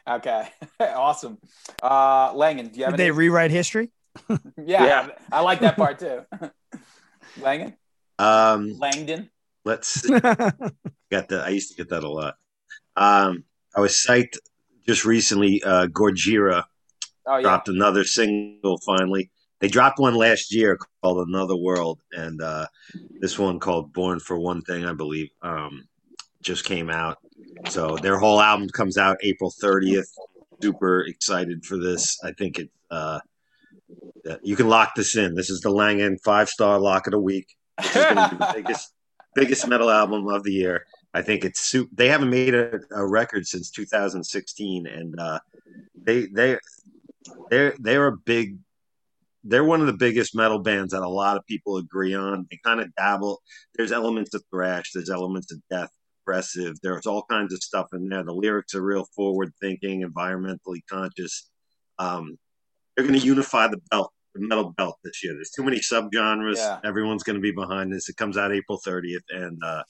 Okay, *laughs* awesome. Uh, Langen, do you have did they rewrite history yeah, Yeah. I like that part too. Langen. Um, Langdon. let's got that. I used to get that a lot. Um, I was psyched just recently. Uh, Gojira Oh yeah, dropped another single finally. They dropped one last year called Another World, and uh, this one called Born for One Thing, I believe, um, just came out. So their whole album comes out April 30th. Super excited for this. I think it. Uh, you can lock this in. This is the Langen five star lock of the week. This is be the *laughs* biggest biggest metal album of the year. I think it's su- they haven't made a, a record since 2016, and uh, they they they're they're a big they're one of the biggest metal bands that a lot of people agree on. They kind of dabble. There's elements of thrash. There's elements of death, progressive. There's all kinds of stuff in there. The lyrics are real forward thinking, environmentally conscious. Um, they're going to unify the belt, the metal belt this year. There's too many subgenres. Yeah. Everyone's going to be behind this. It comes out April 30th, and uh,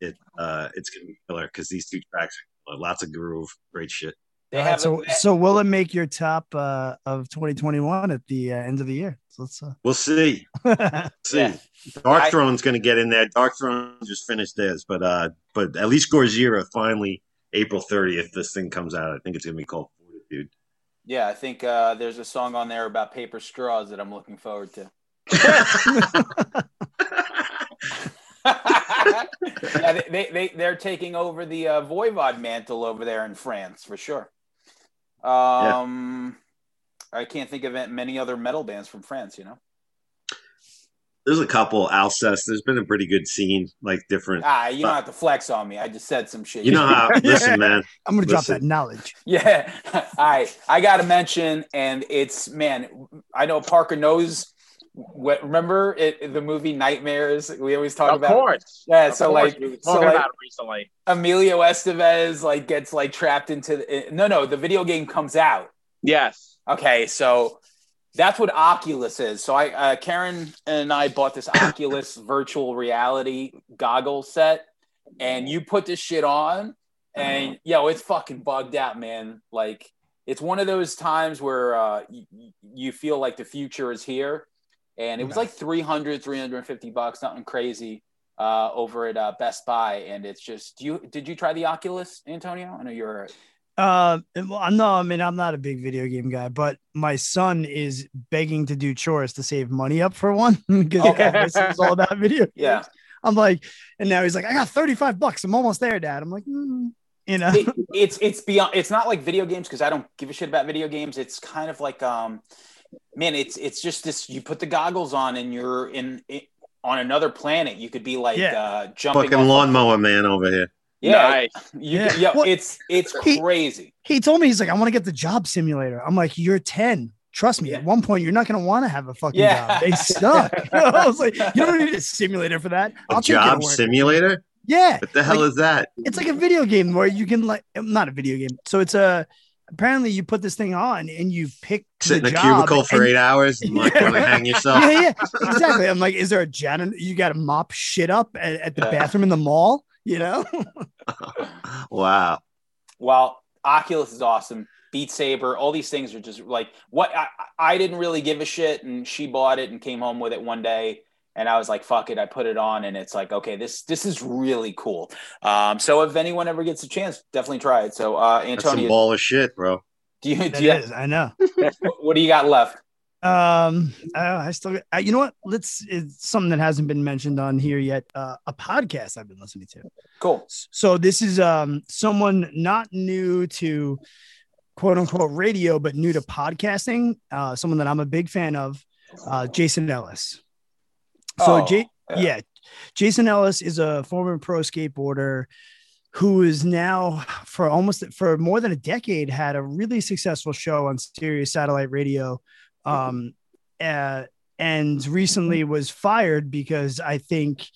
it uh, it's going to be killer because these two tracks are killer. lots of groove, great shit. They All right, have so a, so will it make your top uh, of 2021 at the uh, end of the year? So let's We'll see. *laughs* uh, see. Yeah. Dark I- Throne's going to get in there. Darkthrone just finished theirs, but uh, but at least Gojira finally April 30th. This thing comes out. I think it's going to be called Fortitude. yeah. I think uh, there's a song on there about paper straws that I'm looking forward to. *laughs* *laughs* yeah, they, they, they they're taking over the uh, Voivod mantle over there in France for sure. Um, I can't think of many other metal bands from France. You know, There's a couple Alcest. There's been a pretty good scene, like different. ah, you don't have to flex on me. I just said some shit. You know how? *laughs* Listen, man. I'm gonna drop that knowledge. Yeah. *laughs* All right. I got to mention, and it's, man, I know Parker knows what, remember it, the movie Nightmares? We always talk of about course Yeah, Of so, course. like- we so, like- recently Emilio Estevez, like, gets like trapped into the, no, no, the video game comes out. yes Okay. So that's what Oculus is. So I, uh, Karen and I bought this *coughs* Oculus virtual reality goggle set, and you put this shit on, and yo, it's fucking bugged out, man. Like it's one of those times where uh, y- you feel like the future is here, and it was like 300, 350 bucks, nothing crazy. Uh, over at uh, Best Buy, and it's just. Do you did you try the Oculus, Antonio? I know you're. Uh, no, I mean, I'm not a big video game guy, but my son is begging to do chores to save money up for one *laughs* because Okay. this is all about video. *laughs* Yeah. I'm like, and now he's like, I got 35 bucks. I'm almost there, Dad. I'm like, mm, you know, It- it's it's beyond. It's not like video games because I don't give a shit about video games. It's kind of like um, man, it's it's just this. You put the goggles on and you're in. it, on another planet, you could be like Yeah. uh, jumping. Fucking off a- lawnmower man over here. Yeah, Nice. *laughs* you, Yeah. yeah. Well, it's it's he- crazy. he told me he's like, I want to get the job simulator. I'm like, you're 10. Trust me, Yeah. at one point you're not going to want to have a fucking Yeah. job. They suck. *laughs* I was like, you don't need a simulator for that. A I'll take job work. simulator? Yeah, What the hell Like- is that? it's like a video game where you can like not a video game. So it's a apparently you put this thing on and you pick Sit in the a cubicle for and- eight hours and like want to hang yourself? Yeah, yeah, exactly. I'm like, is there a janitor? You got to mop shit up at, at the Yeah. bathroom in the mall. You know? *laughs* wow. Well, Oculus is awesome. Beat Saber, all these things are just like what I, I didn't really give a shit, and she bought it and came home with it one day, and I was like, "Fuck it!" I put it on, and it's like, okay, this this is really cool. Um, so if anyone ever gets a chance, definitely try it. So, uh, That's some Antonio, ball of shit, bro. do you, do you is, I know. *laughs* what do you got left? Um, I, I still, I, you know what? Let's. It's something that hasn't been mentioned on here yet. Uh, a podcast I've been listening to. Cool. So this is um someone not new to quote unquote radio, but new to podcasting. Uh, someone that I'm a big fan of, uh, Jason Ellis. So Oh, Jay, yeah. yeah, Jason Ellis is a former pro skateboarder who is now for almost for more than a decade had a really successful show on Sirius satellite radio. Um, uh, and recently was fired because I think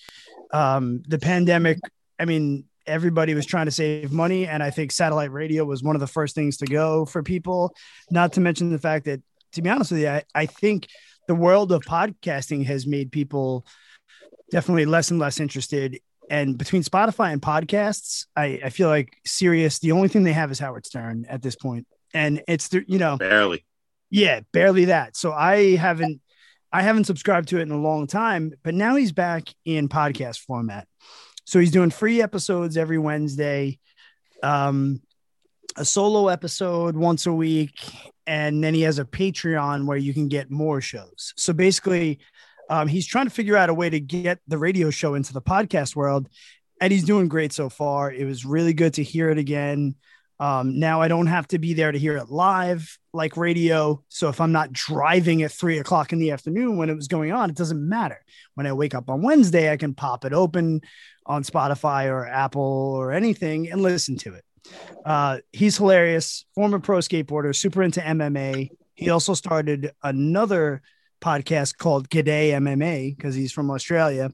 um, the pandemic. I mean, everybody was trying to save money, and I think satellite radio was one of the first things to go for people. Not to mention the fact that, to be honest with you, I, I think the world of podcasting has made people definitely less and less interested. And between Spotify and podcasts, I, I feel like Sirius, the only thing they have is Howard Stern at this point. And it's the, you know, Barely. yeah, barely that. So I haven't I haven't subscribed to it in a long time, but now he's back in podcast format. So he's doing free episodes every Wednesday, um, a solo episode once a week, and then he has a Patreon where you can get more shows. So basically, um, he's trying to figure out a way to get the radio show into the podcast world, and he's doing great so far. It was really good to hear it again. Um, now I don't have to be there to hear it live like radio. So if I'm not driving at three o'clock in the afternoon when it was going on, it doesn't matter. When I wake up on Wednesday, I can pop it open on Spotify or Apple or anything and listen to it. Uh, he's hilarious, former pro skateboarder, super into MMA. He also started another podcast called G'day MMA because he's from Australia.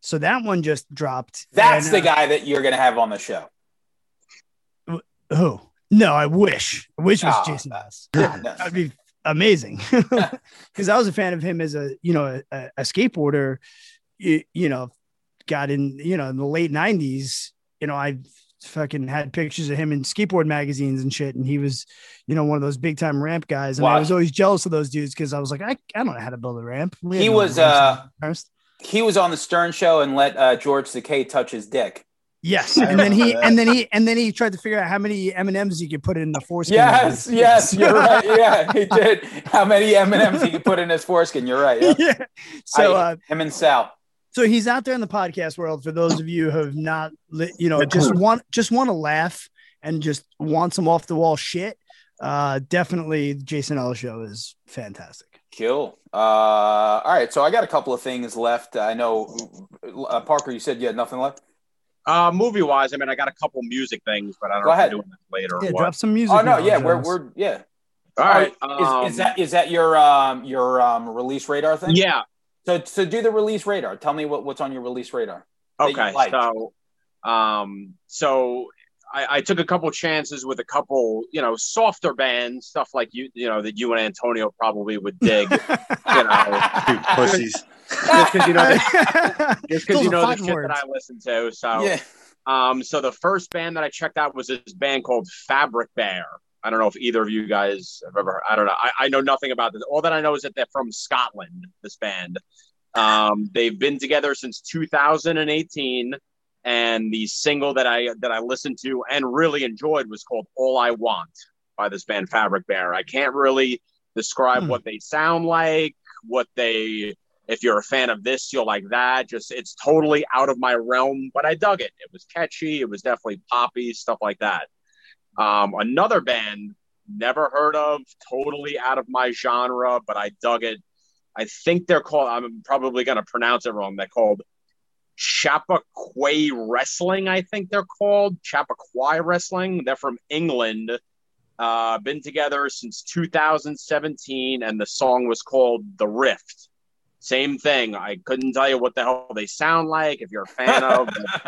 So that one just dropped. That's And, the uh, guy that you're gonna have on the show. Who? No, I wish. I wish it was Oh, Jason Bass. No. *laughs* That'd be amazing. *laughs* *laughs* Because I was a fan of him as a you know a, a skateboarder. You, you know, got in you know in the late '90s. You know, I fucking had pictures of him in skateboard magazines and shit, and he was you know one of those big time ramp guys. And I was always jealous of those dudes because I was like, I, I don't know how to build a ramp. We He no was, uh, First. He was on the Stern Show and let uh, George Takei touch his dick. Yes, and then he and then he and then he tried to figure out how many M and M's he could put in the foreskin. Yes, *laughs* yes, you're *laughs* right. Yeah, he did. How many M and M's he could put in his foreskin? You're right. Yeah. *laughs* yeah. So I- uh, him and Sal. So he's out there in the podcast world for those of you who have not li- you know just want just want to laugh and just want some off the wall shit uh definitely jason ellis show is fantastic Cool. Uh, all right. So I got a couple of things left. I know, uh, Parker, you said you had nothing left. Uh, movie wise, I mean, I got a couple music things, but I don't Go know if ahead. we're doing this later yeah or what. drop some music Oh no, yeah, we're we're yeah. All right. Oh, is, is um, that is that your um your um release radar thing? yeah? So so do the release radar. Tell me what, what's on your release radar. Okay. liked? So, um, so I, I took a couple chances with a couple, you know, softer bands, stuff like you, you know, that you and Antonio probably would *laughs* dig. you know, Two pussies. just because you know, the, *laughs* just because you know the shit words. that I listen to. So, yeah. Um, so the first band that I checked out was this band called Fabric Bear. I don't know if either of you guys have ever. I don't know. I, I know nothing about this. All that I know is that they're from Scotland. This band. Um, they've been together since 2018, and the single that I that I listened to and really enjoyed was called "All I Want" by this band Fabric Bear. I can't really describe Hmm. what they sound like, what they. If you're a fan of this, you'll like that. Just it's totally out of my realm, but I dug it. It was catchy. It was definitely poppy stuff like that. Um, another band never heard of, totally out of my genre, but I dug it. I think they're called. I'm probably going to pronounce it wrong. They're called Chappaqua Wrestling. I think they're called Chappaqua Wrestling. They're from England. Uh, been together since 2017, and the song was called "The Rift." Same thing. I couldn't tell you what the hell they sound like. If you're a fan of, *laughs*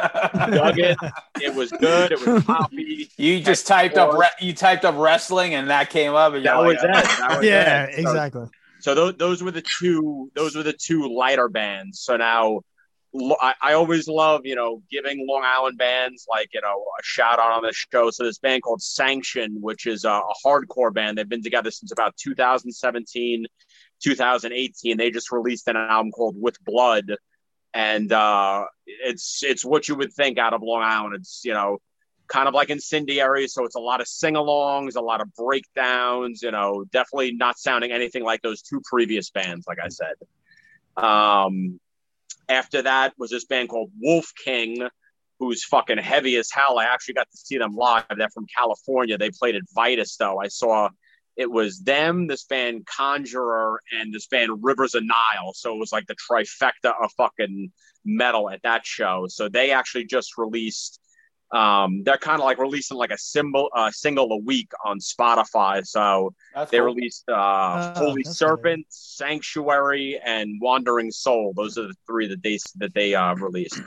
dug it. It was good. It was *laughs* poppy. You just typed up re- you typed up wrestling and that came up. And That you're was like, it. That oh, was *laughs* yeah, it. So- exactly. So those, those were the two those were the two lighter bands. So now lo- I, I always love you know giving Long Island bands like you know a shout out on the show. So this band called Sanction, which is a, a hardcore band. They've been together since about 2017, 2018. They just released an album called With Blood, and uh, it's it's what you would think out of Long Island. It's you know kind of like incendiary. So it's a lot of sing alongs, a lot of breakdowns, you know, definitely not sounding anything like those two previous bands, like I said. Um, after that was this band called Wolf King, who's fucking heavy as hell. I actually got to see them live. They're from California. They played at Vitus, though. I saw it was them, this band Conjurer, and this band Rivers of Nihil. So it was like the trifecta of fucking metal at that show. So they actually just released um they're kind of like releasing like a symbol uh single a week on spotify so That's they cool. released uh Oh, holy serpent sanctuary and wandering soul those are the three that they that they uh released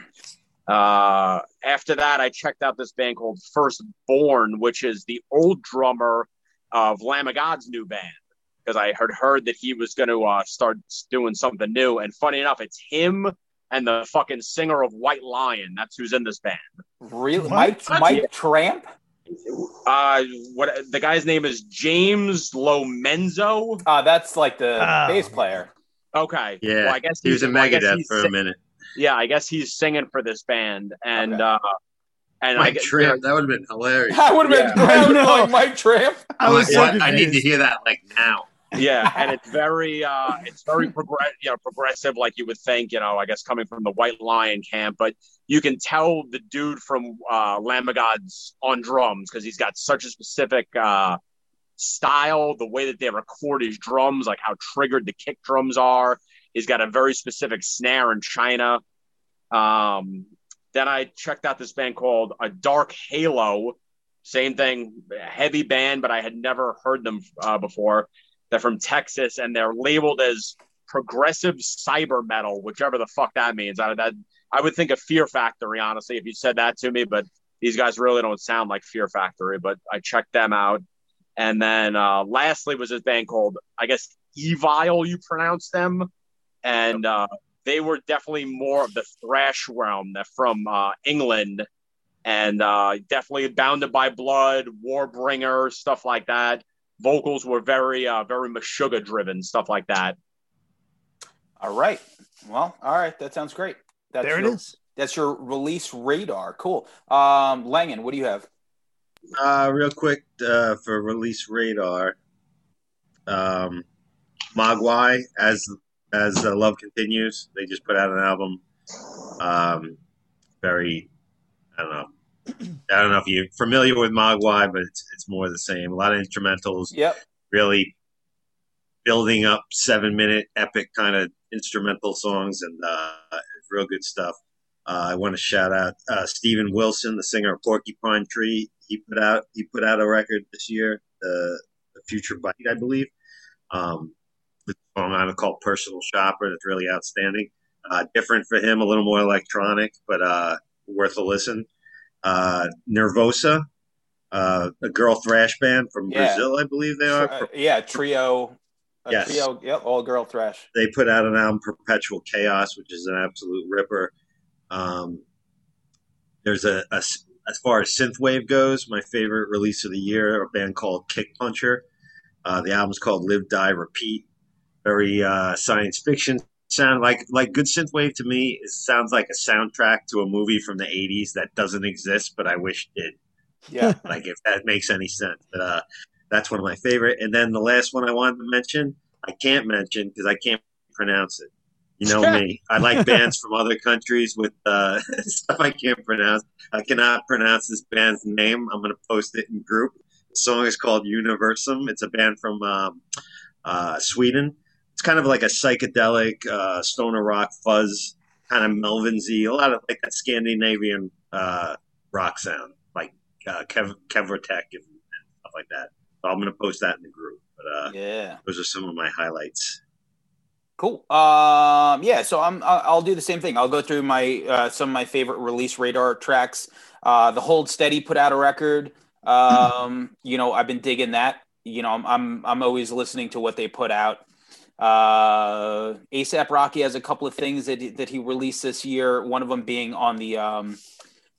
uh after that i checked out this band called First Born, which is the old drummer of lamb of god's new band because i had heard that he was going to uh start doing something new and funny enough it's him and the fucking singer of white lion that's who's in this band Really, What? Mike What? Mike Tramp. uh what the guy's name is James Lomenzo. Uh, that's like the Oh. bass player. Okay. Yeah, Well, I guess He was he's- in well, I guess Megadeth he's for a minute. Yeah, I guess he's singing for this band, and Okay. uh, and I Mike guess Tramp, that would have been hilarious. I would have been Yeah. I would've been I know. like Mike Tramp. *laughs* I was Like, so? I need to hear that like now. yeah, and *laughs* it's very uh, it's very progress you know progressive, like you would think. You know, I guess coming from the White Lion camp, but you can tell the dude from uh, Lamb of God's on drums because he's got such a specific uh, style, the way that they record his drums, like how triggered the kick drums are. He's got a very specific snare in China. Um, then I checked out this band called A Dark Halo. Same thing, heavy band, but I had never heard them uh, before. They're from Texas and they're labeled as progressive cyber metal, whichever the fuck that means. I, that, I would think of Fear Factory, honestly, if you said that to me, but these guys really don't sound like Fear Factory, but I checked them out. And then uh, lastly was this band called, I guess, Evile, you pronounce them. And uh, they were definitely more of the thrash realm. They're from uh, England and uh, definitely Bonded by Blood, Warbringer, stuff like that. Vocals were very, uh, very Meshuggah driven, stuff like that. All right. Well, all right. That sounds great. That's there it your, is. That's your release radar. Cool. Um, Langan, what do you have? Uh, real quick uh, for release radar, um, Mogwai as as uh, love continues. They just put out an album. Um, very, I don't know. I don't know if you're familiar with Mogwai, but it's it's more the same. A lot of instrumentals, Yep. really building up seven minute epic kind of instrumental songs, and uh, real good stuff. Uh, I want to shout out uh, Steven Wilson, the singer of Porcupine Tree. He put out he put out a record this year, the, the Future Bite, I believe. Um, song on it called Personal Shopper. That's really outstanding. Uh, different for him, a little more electronic, but uh, worth a listen. Uh, Nervosa, uh, a girl thrash band from Yeah. Brazil, I believe they are. Uh, yeah. Trio. Yes. Trio. Yep. All girl thrash. they put out an album perpetual chaos which is an absolute ripper um, there's a, a as far as synthwave goes my favorite release of the year a band called kick puncher uh, the album's called live die repeat very uh, science fiction sound. Like like good synthwave to me is, sounds like a soundtrack to a movie from the 80s that doesn't exist but i wish did. Yeah. *laughs* like if that makes any sense. But uh that's one of my favorite. And then the last one i wanted to mention i can't mention because i can't pronounce it. You know me. *laughs* I like bands from other countries with uh *laughs* stuff i can't pronounce. I cannot pronounce this band's name. I'm going to post it in group. The song is called universum. It's a band from um, uh, sweden it's kind of like a psychedelic uh, stoner rock fuzz kind of melvinsy a lot of like that scandinavian uh, rock sound like uh, Kev- Kevratech and stuff like that so i'm going to post that in the group but uh, Yeah. those are some of my highlights Cool. Um, yeah, so I'm I'll do the same thing. I'll go through my uh, some of my favorite release radar tracks. Uh, the Hold Steady put out a record. Um, you know, I've been digging that. You know, I'm I'm, I'm always listening to what they put out. Uh, ASAP Rocky has a couple of things that he- that he released this year. One of them being on the um,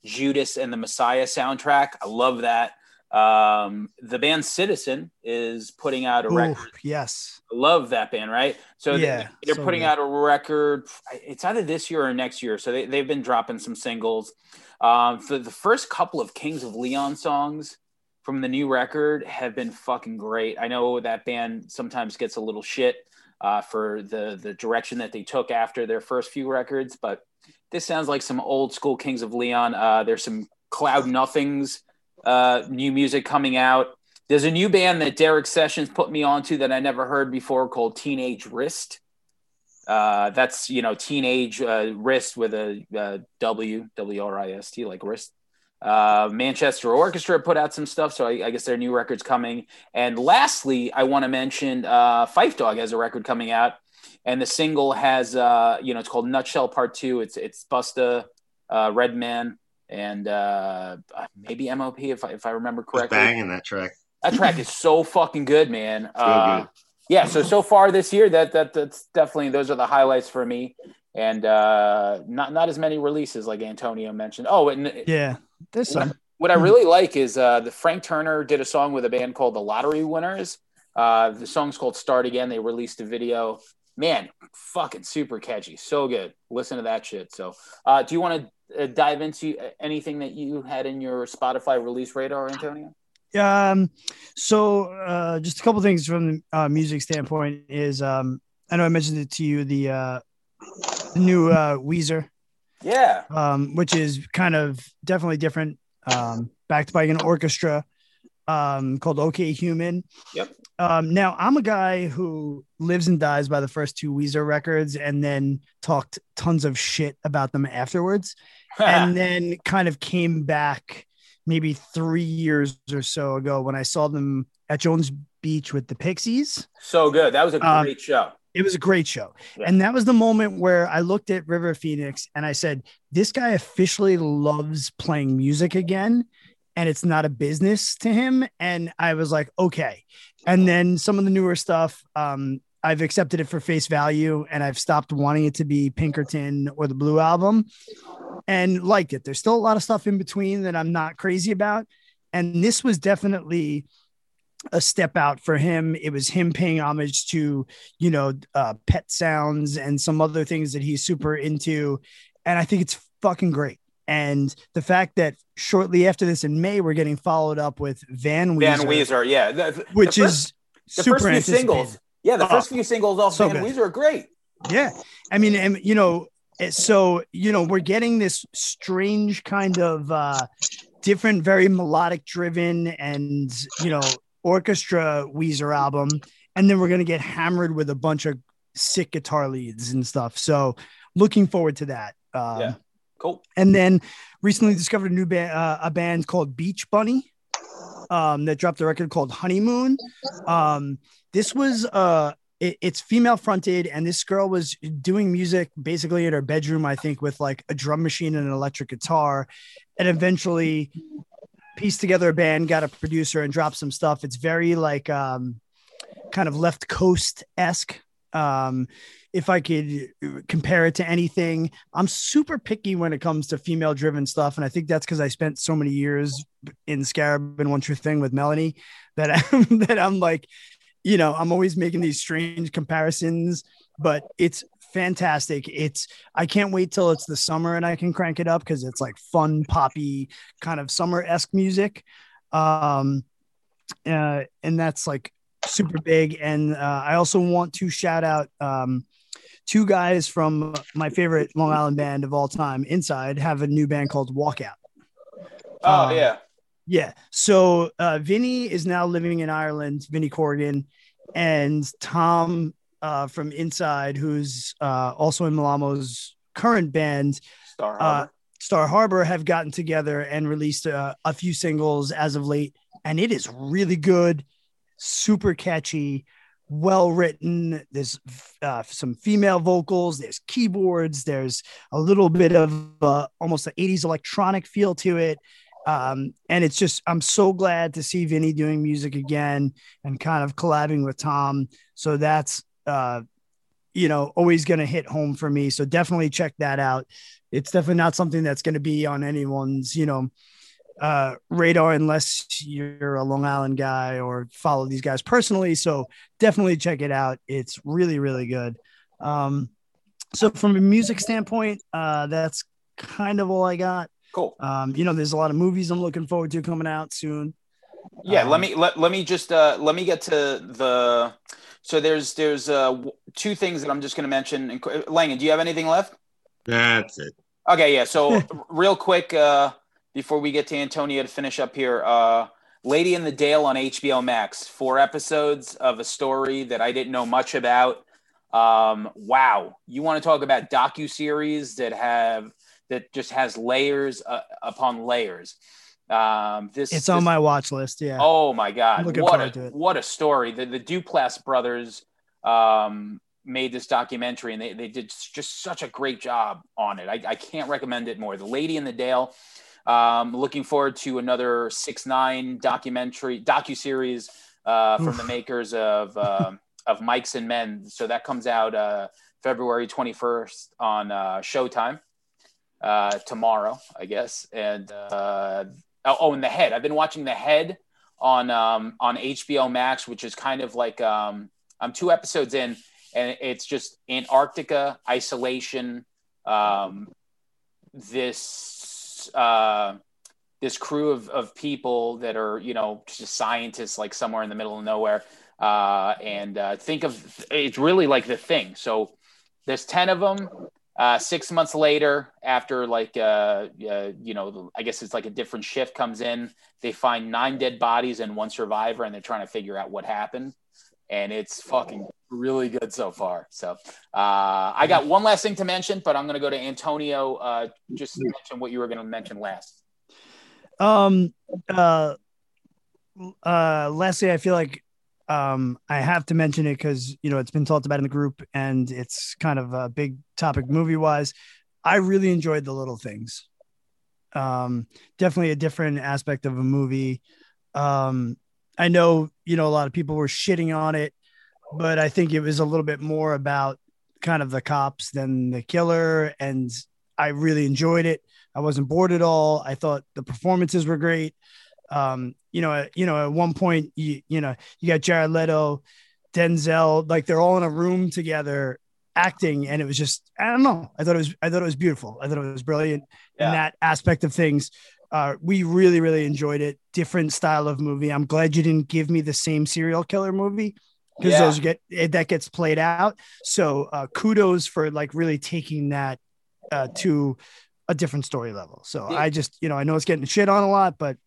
Judas and the Messiah soundtrack. I love that. Um, the band Citizen is putting out a Ooh, record yes. I love that band, right? So they- Yeah, they're so putting good. out a record. It's either this year or next year. So they, they've been dropping some singles. Um, for the first couple of Kings of Leon songs from the new record have been fucking great. I know that band sometimes gets a little shit uh, for the the direction that they took after their first few records, but this sounds like some old school Kings of Leon. Uh, there's some Cloud Nothings uh, new music coming out. There's a new band that Derek Sessions put me onto that I never heard before called Teenage Wrist. Uh, that's you know teenage uh, wrist with a uh, W W R I S T like wrist. Uh, Manchester Orchestra put out some stuff, so I, I guess their new record's coming. And lastly, I want to mention uh, Phife Dawg has a record coming out, and the single has uh, you know it's called Nutshell Part Two. It's it's Busta, uh, Redman, and uh, maybe MOP if I, if I remember was correctly. banging that track That track is so fucking good, man. So Uh, good. yeah. So so far this year, that that that's definitely those are the highlights for me, and uh, not not as many releases like Antonio mentioned. Oh, and Yeah. There's some. what I really like is uh, the Frank Turner did a song with a band called the Lottery Winners. Uh, the song's called Start Again. They released a video. Man, fucking super catchy. So good. Listen to that shit. So, uh, do you want to uh, dive into anything that you had in your Spotify release radar, Antonio? Um, so uh, just a couple things from the uh, music standpoint is um, I know I mentioned it to you the uh, the new uh, Weezer, Yeah. um, which is kind of definitely different, um, backed by an orchestra um, called OK Human. Yep. Um, now I'm a guy who lives and dies by the first two Weezer records, and then talked tons of shit about them afterwards *laughs* and then kind of came back maybe three years or so ago when I saw them at Jones Beach with the Pixies. so good. That was a Um, great show. It was a great show. Yeah. And that was the moment where I looked at River Phoenix and I said, This guy officially loves playing music again. And it's not a business to him. And I was like, okay. And then some of the newer stuff, um, I've accepted it for face value and I've stopped wanting it to be Pinkerton or the Blue album and liked it. There's still a lot of stuff in between that I'm not crazy about. And this was definitely a step out for him. It was him paying homage to, you know, uh, pet sounds and some other things that he's super into. And I think it's fucking great. And the fact that shortly after this in May, we're getting followed up with Van Weezer, Van Weezer, yeah. The, the which first- is the super first few singles. Yeah, the Oh, first few singles off so Van good. Weezer are great. Yeah. I mean, and you know, so you know, we're getting this strange kind of uh different, very melodic driven and you know, orchestra Weezer album. And then we're gonna get hammered with a bunch of sick guitar leads and stuff. So looking forward to that. Um Yeah. Cool. and then recently discovered a new band, uh, a band called Beach Bunny, um, that dropped a record called Honeymoon. Um, this was uh, it- it's female fronted, and this girl was doing music basically in her bedroom, I think, with like a drum machine and an electric guitar, and eventually pieced together a band, got a producer, and dropped some stuff. It's very like um, kind of left coast esque. Um, if I could compare it to anything, I'm super picky when it comes to female driven stuff. And I think that's because I spent so many years in Scarab and One True Thing with Melanie that *laughs* I'm, that I'm like, you know, I'm always making these strange comparisons, but it's fantastic. It's I can't wait till it's the summer and I can crank it up because it's like fun poppy kind of summer esque music. Um, uh, and that's like super big. And uh, I also want to shout out um, two guys from my favorite Long Island band of all time, Inside, have a new band called Walkout. Oh Um, yeah. Yeah. So uh, Vinny is now living in Ireland, Vinny Corrigan, and Tom uh, from Inside, who's uh, also in Malamo's current band, Star uh, Harbor. Star Harbor, have gotten together and released a few singles as of late, and it is really good, super catchy, well written. There's uh, some female vocals, there's keyboards, there's a little bit of uh, almost an 80s electronic feel to it. Um, and it's just, I'm so glad to see Vinny doing music again and kind of collabing with Tom. So that's, uh, you know, always going to hit home for me. So definitely check that out. It's definitely not something that's going to be on anyone's, you know, uh, radar unless you're a Long Island guy or follow these guys personally. So definitely check it out. It's really, really good. Um, so from a music standpoint, uh, that's kind of all I got. Cool. Um, you know, there's a lot of movies I'm looking forward to coming out soon. Yeah, Um, let me let, let me just uh let me get to the so there's there's uh two things that I'm just going to mention. Qu- Langan, do you have anything left? That's it. Okay, yeah. So *laughs* real quick uh before we get to Antonio to finish up here, uh Lady in the Dale on HBO Max, four episodes of a story that I didn't know much about. Um wow, you want to talk about docu series that have that just has layers uh, upon layers. Um this It's this- on my watch list. Yeah. Oh my God! What a, what a story! The the Duplass brothers um, made this documentary, and they, they did just such a great job on it. I, I can't recommend it more. The Lady in the Dale. Um, looking forward to another six nine documentary docu series uh, from the makers of um of Mics and Men. So that comes out uh, February twenty first on uh, Showtime uh, tomorrow, I guess. And uh, oh, oh, and the Head. I've been watching the Head on um, on HBO Max, which is kind of like um, I'm two episodes in, and it's just Antarctica isolation. Um, this uh, this crew of, of people that are you know just scientists like somewhere in the middle of nowhere, uh, and uh, think of it's really like the thing. So there's ten of them. Uh, six months later, after like uh, uh, you know, I guess it's like a different shift comes in. They find nine dead bodies and one survivor, and they're trying to figure out what happened. And it's fucking really good so far. So uh, I got one last thing to mention, but I'm going to go to Antonio. Uh, just to mention what you were going to mention last. Um. Uh. Uh. Lastly, I feel like um I have to mention it because you know it's been talked about in the group and it's kind of a big topic movie wise. I really enjoyed the little things. Um, definitely a different aspect of a movie. Um, I know you know a lot of people were shitting on it, but I think it was a little bit more about kind of the cops than the killer, and I really enjoyed it. I wasn't bored at all. I thought the performances were great. Um, you know, you know, at one point, you you know, you got Jared Leto, Denzel, like they're all in a room together acting, and it was just I don't know. I thought it was I thought it was beautiful. I thought it was brilliant Yeah. in that aspect of things. Uh, we really really enjoyed it. Different style of movie. I'm glad you didn't give me the same serial killer movie because Yeah. those get that gets played out. So uh, kudos for like really taking that uh, to a different story level. So Yeah. I just you know I know it's getting shit on a lot, but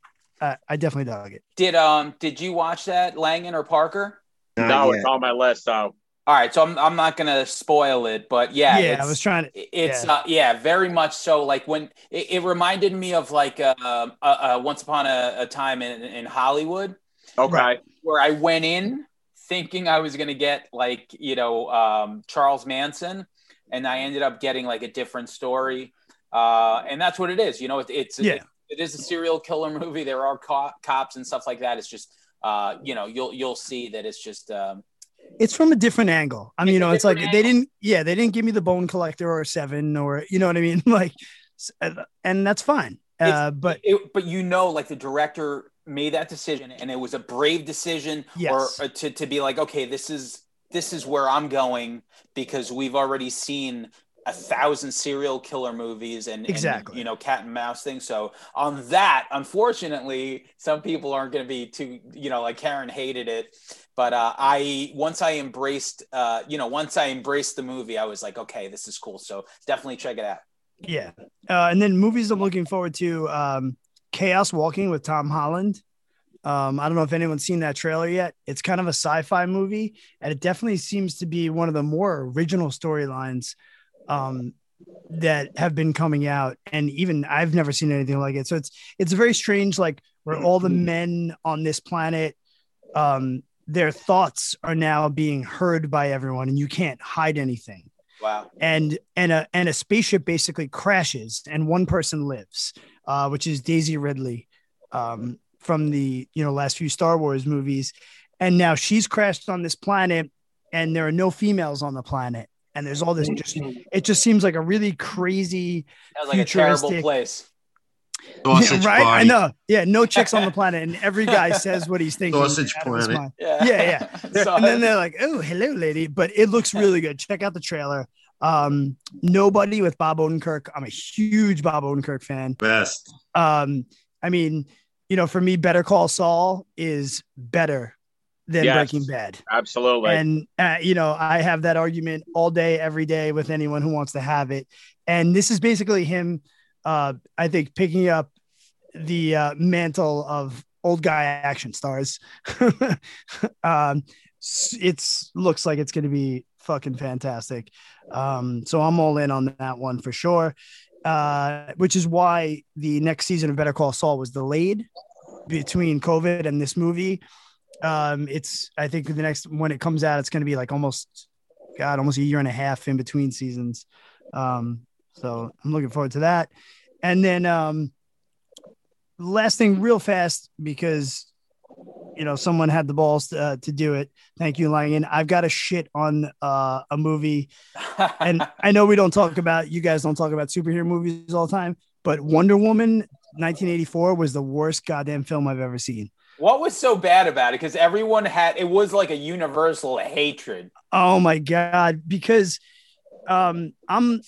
uh, I definitely dug it. Did um did you watch that Langan or Parker? Not no, yet. it's on my list. So All right, so I'm I'm not gonna spoil it, but yeah, Yeah, I was trying to. It's Yeah. uh, yeah, very much so. Like when it, it reminded me of like uh, uh, uh, Once Upon a, a Time in, in Hollywood, okay, where I went in thinking I was gonna get like you know um, Charles Manson, and I ended up getting like a different story, uh, and that's what it is. You know, it, it's Yeah. it, it is a serial killer movie. There are co- cops and stuff like that. It's just uh, you know you'll you'll see that it's just um, It's from a different angle. I mean, It's you know, it's like different they didn't. Yeah, they didn't give me the Bone Collector or Seven or you know what I mean. *laughs* Like, uh, and that's fine. Uh, but it, but you know, like the director made that decision, and it was a brave decision, Yes. or, or to to be like, okay, this is this is where I'm going because we've already seen a thousand serial killer movies and, and, Exactly. you know cat and mouse things. So on that, unfortunately, some people aren't going to be too you know like Karen hated it, but uh, I once I embraced uh, you know once I embraced the movie, I was like, okay, this is cool. So definitely check it out. Yeah. Uh, and then movies I'm looking forward to um, Chaos Walking with Tom Holland. Um, I don't know if anyone's seen that trailer yet. It's kind of a sci fi movie, and it definitely seems to be one of the more original storylines um, that have been coming out. And even I've never seen anything like it. So it's it's very strange, like where all the men on this planet, um, their thoughts are now being heard by everyone, and you can't hide anything Wow. and and a and a spaceship basically crashes and one person lives uh which is daisy ridley um from the you know last few star wars movies and now she's crashed on this planet and there are no females on the planet and there's all this just it just seems like a really crazy That was like a terrible Futuristic. place. Sausage *laughs* right i know yeah no chicks on the planet and every guy says what he's thinking Sausage out of his planet. Yeah. Yeah, yeah. *laughs* And then they're like, "Oh, hello, lady," but it looks really good. Check out the trailer. Um, nobody with Bob Odenkirk. I'm a huge Bob Odenkirk fan. Best. Um, I mean, you know, for me, Better Call Saul is better than Yes. Breaking Bad. Absolutely. And uh, you know, I have that argument all day, every day with anyone who wants to have it. And this is basically him. Uh, I think picking up the uh, mantle of old guy action stars. *laughs* um, it's looks like it's going to be fucking fantastic. Um, so I'm all in on that one for sure. Uh, which is why the next season of Better Call Saul was delayed between COVID and this movie. Um, it's I think the next when it comes out, it's going to be like almost, God, almost a year and a half in between seasons. Um, so I'm looking forward to that. And then um, last thing, real fast, because you know someone had the balls to, uh, to do it. Thank you, Langan. I've got a shit on uh, a movie, and *laughs* I know we don't talk about you guys don't talk about superhero movies all the time, but Wonder Woman 1984 was the worst goddamn film I've ever seen. what was so bad about it? Because everyone had it was like a universal hatred. Oh my god! Because um, I'm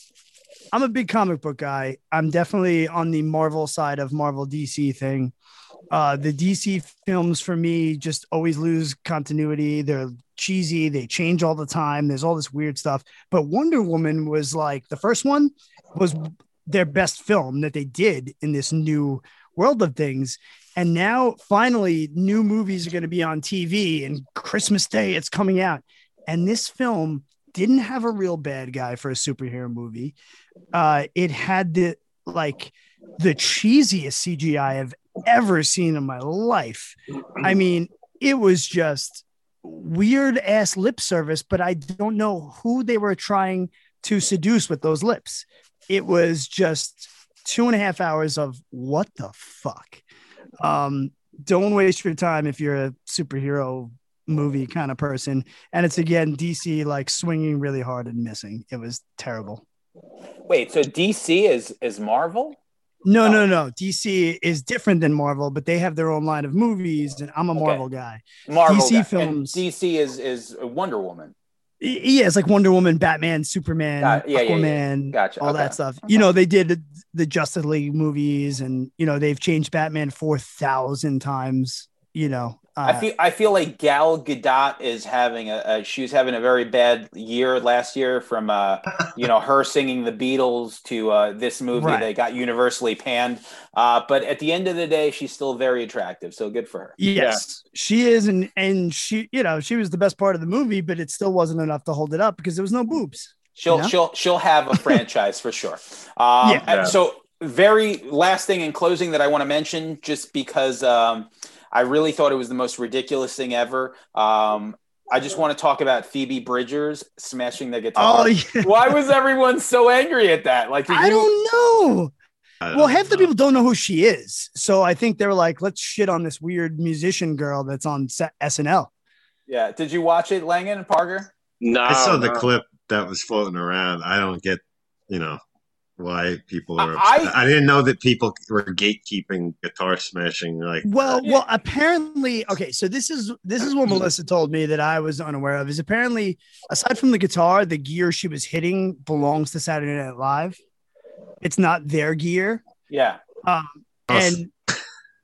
I'm a big comic book guy. I'm definitely on the Marvel side of Marvel DC thing. Uh, the DC films for me just always lose continuity. They're cheesy. They change all the time. There's all this weird stuff. But Wonder Woman was like the first one was their best film that they did in this new world of things. And now finally, new movies are going to be on TV and Christmas Day it's coming out. And this film didn't have a real bad guy for a superhero movie. Uh, it had the like the cheesiest CGI I've ever seen in my life. I mean, it was just weird ass lip service, but I don't know who they were trying to seduce with those lips. It was just two and a half hours of what the fuck. Um, don't waste your time if you're a superhero movie kind of person. And it's again DC like swinging really hard and missing. It was terrible. Wait, so DC is is Marvel? No, Oh. no, no. DC is different than Marvel, but they have their own line of movies, and I'm a Okay. Marvel guy. Marvel DC guy. And films. DC is is Wonder Woman. Yeah, it's like Wonder Woman, Batman, Superman, Got- yeah, yeah, yeah. Aquaman, Gotcha. all Okay. that stuff. You know, they did the Justice League movies, and you know they've changed Batman four thousand times. You know, uh, I feel I feel like Gal Gadot is having a, a she was having a very bad year last year from uh you know her singing the Beatles to uh this movie Right. that got universally panned. Uh but at the end of the day she's still very attractive. So good for her. Yes, she is, and and she, you know, she was the best part of the movie, but it still wasn't enough to hold it up because there was no boobs. She'll Yeah. she'll she'll have a *laughs* franchise for sure. Um, Yeah. So very last thing in closing that I want to mention, just because um, I really thought it was the most ridiculous thing ever. Um, I just want to talk about Phoebe Bridgers smashing the guitar. Oh, yeah. Why was everyone so angry at that? Like, did I you? don't know. I Well, don't half the people don't know who she is, so I think they're like, "Let's shit on this weird musician girl that's on sa- SNL." Yeah. Did you watch it, Langan and Parker? no, I saw the clip that was floating around. I don't get, you know, why people are. I- I, didn't know that people were gatekeeping guitar smashing. Like, Well, Yeah. well, apparently, okay. So this is this is what *clears throat* Melissa told me that I was unaware of. Is apparently, aside from the guitar, the gear she was hitting belongs to Saturday Night Live. It's not their gear, Yeah. um, and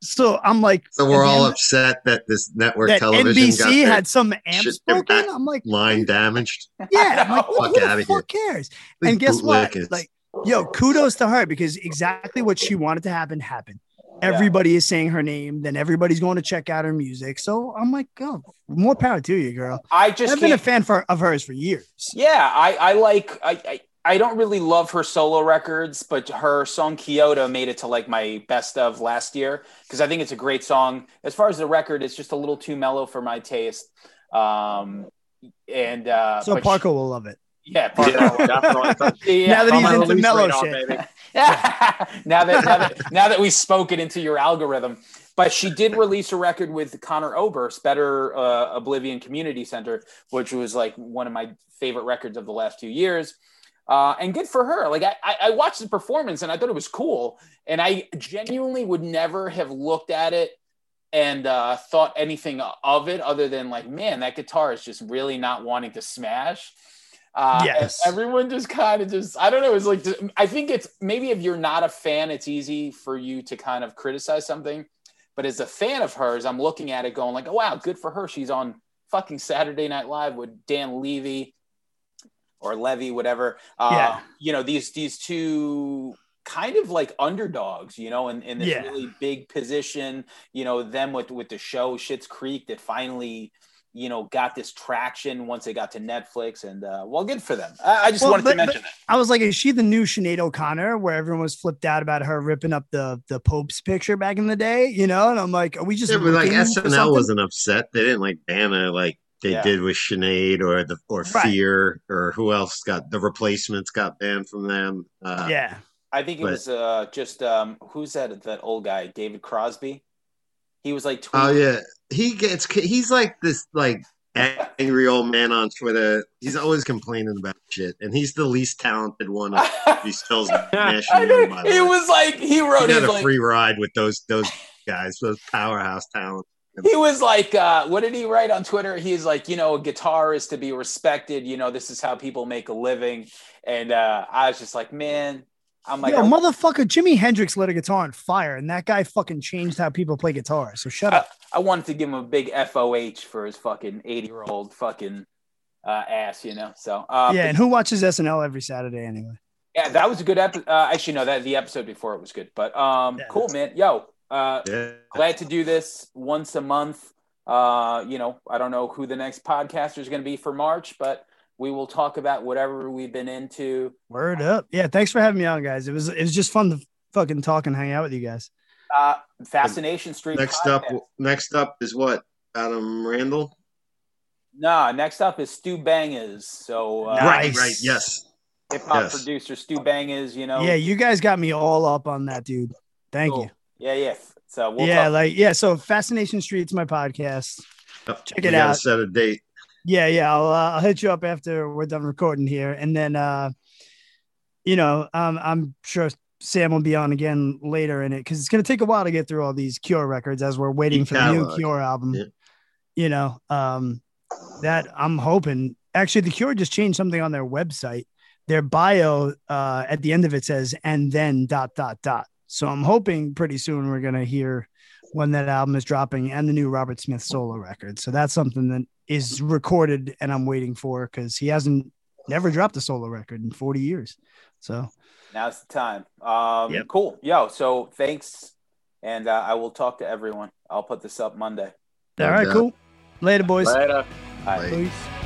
so I'm like, so we're all end- upset that this network that television NBC their had some amps broken. I'm like, line damaged. yeah, I'm like, Fuck who the fuck cares? And guess what? Like, yo, kudos to her because exactly what she wanted to happen happened. Everybody is saying her name, then everybody's going to check out her music. So I'm like, oh, more power to you, girl. I just I've been a fan for, of hers for years. Yeah, I, I like I, I I don't really love her solo records, but her song Kyoto made it to like my best of last year because I think it's a great song. As far as the record, it's just a little too mellow for my taste. Um, and uh, So but she- Parker will love it. Yeah, Parker, Yeah, definitely. *laughs* yeah. Now that he's my into mellow radar, shit. baby. *laughs* *laughs* now that now that now that we spoke it into your algorithm. But she did release a record with Conor Oberst, Better uh, Oblivion Community Center, which was like one of my favorite records of the last two years. Uh, and good for her. Like I, I I watched the performance and I thought it was cool. And I genuinely would never have looked at it and uh, thought anything of it other than like, man, that guitar is just really not wanting to smash. Uh, Yes. everyone just kind of just, I don't know. It's like, I think it's maybe if you're not a fan, it's easy for you to kind of criticize something. But as a fan of hers, I'm looking at it going like, oh, wow, good for her. She's on fucking Saturday Night Live with Dan Levy or Levy, whatever. Uh, Yeah. You know, these, these two kind of like underdogs, you know, in, in this Yeah. really big position, you know, them with, with the show Schitt's Creek that finally, you know, got this traction once they got to Netflix and uh, well, good for them. I, I just Well, wanted but- to mention that. I was like, is she the new Sinead O'Connor where everyone was flipped out about her ripping up the the Pope's picture back in the day? You know, and I'm like, are we just Yeah, like SNL wasn't upset. They didn't like ban her like they Yeah. did with Sinead or the or Right. Fear or who else got the replacements got banned from them. Uh, yeah. I think it But- was uh, just um, who's that? That old guy, David Crosby. He was like, Oh yeah, he gets he's like this like angry old man on Twitter. He's always complaining about shit, and he's the least talented one of *laughs* these Phil's mashing I in, know. by the He was like, he He wrote, got he's a like, free ride with those those guys, those powerhouse talent. he was like, uh, what did he write on Twitter? He's like, you know, a guitar is to be respected. You know, this is how people make a living. And uh, I was just like, man, I'm like, Yo, I- motherfucker, Jimi Hendrix lit a guitar on fire, and that guy fucking changed how people play guitar. So shut up. I wanted to give him a big FOH for his fucking 80 year old fucking uh, ass, you know? So, uh, yeah, but- and who watches SNL every Saturday anyway? yeah, that was a good episode. Uh, actually, no, that the episode before it was good, but um, Yeah, cool, man. Yo, uh, Yeah, glad to do this once a month. Uh, you know, I don't know who the next podcaster is going to be for March, but we will talk about whatever we've been into. Word up. Yeah, thanks for having me on, guys. It was it was just fun to fucking talk and hang out with you guys. Uh, Fascination Street. next up, next up is what Adam Randall. Nah, next up is Stu Bangas. So, uh, Right, Nice. right, yes. hip hop yes. producer Stu Bangas, you know. Yeah, you guys got me all up on that, dude. Thank Cool. you. Yeah, yeah. So we'll yeah, talk. like yeah. So Fascination Street's my podcast. Yep, Check we it out. Set a date. Yeah, yeah. I'll uh, I'll hit you up after we're done recording here, and then uh, you know, um, I'm sure Sam will be on again later in it because it's gonna take a while to get through all these Cure records as we're waiting Deep for the new. Cure album. Yeah. You know, um, that I'm hoping. Actually, the Cure just changed something on their website. Their bio uh, at the end of it says "and then dot dot dot." So I'm hoping pretty soon we're gonna hear when that album is dropping and the new Robert Smith solo record. So that's something that is recorded and I'm waiting for because he hasn't never dropped a solo record in 40 years. So Now's the time. Um, Yep. Cool. Yo, so thanks. And uh, I will talk to everyone. I'll put this up Monday. all No right, doubt. cool. Later, boys. Later. All right. Bye. Peace.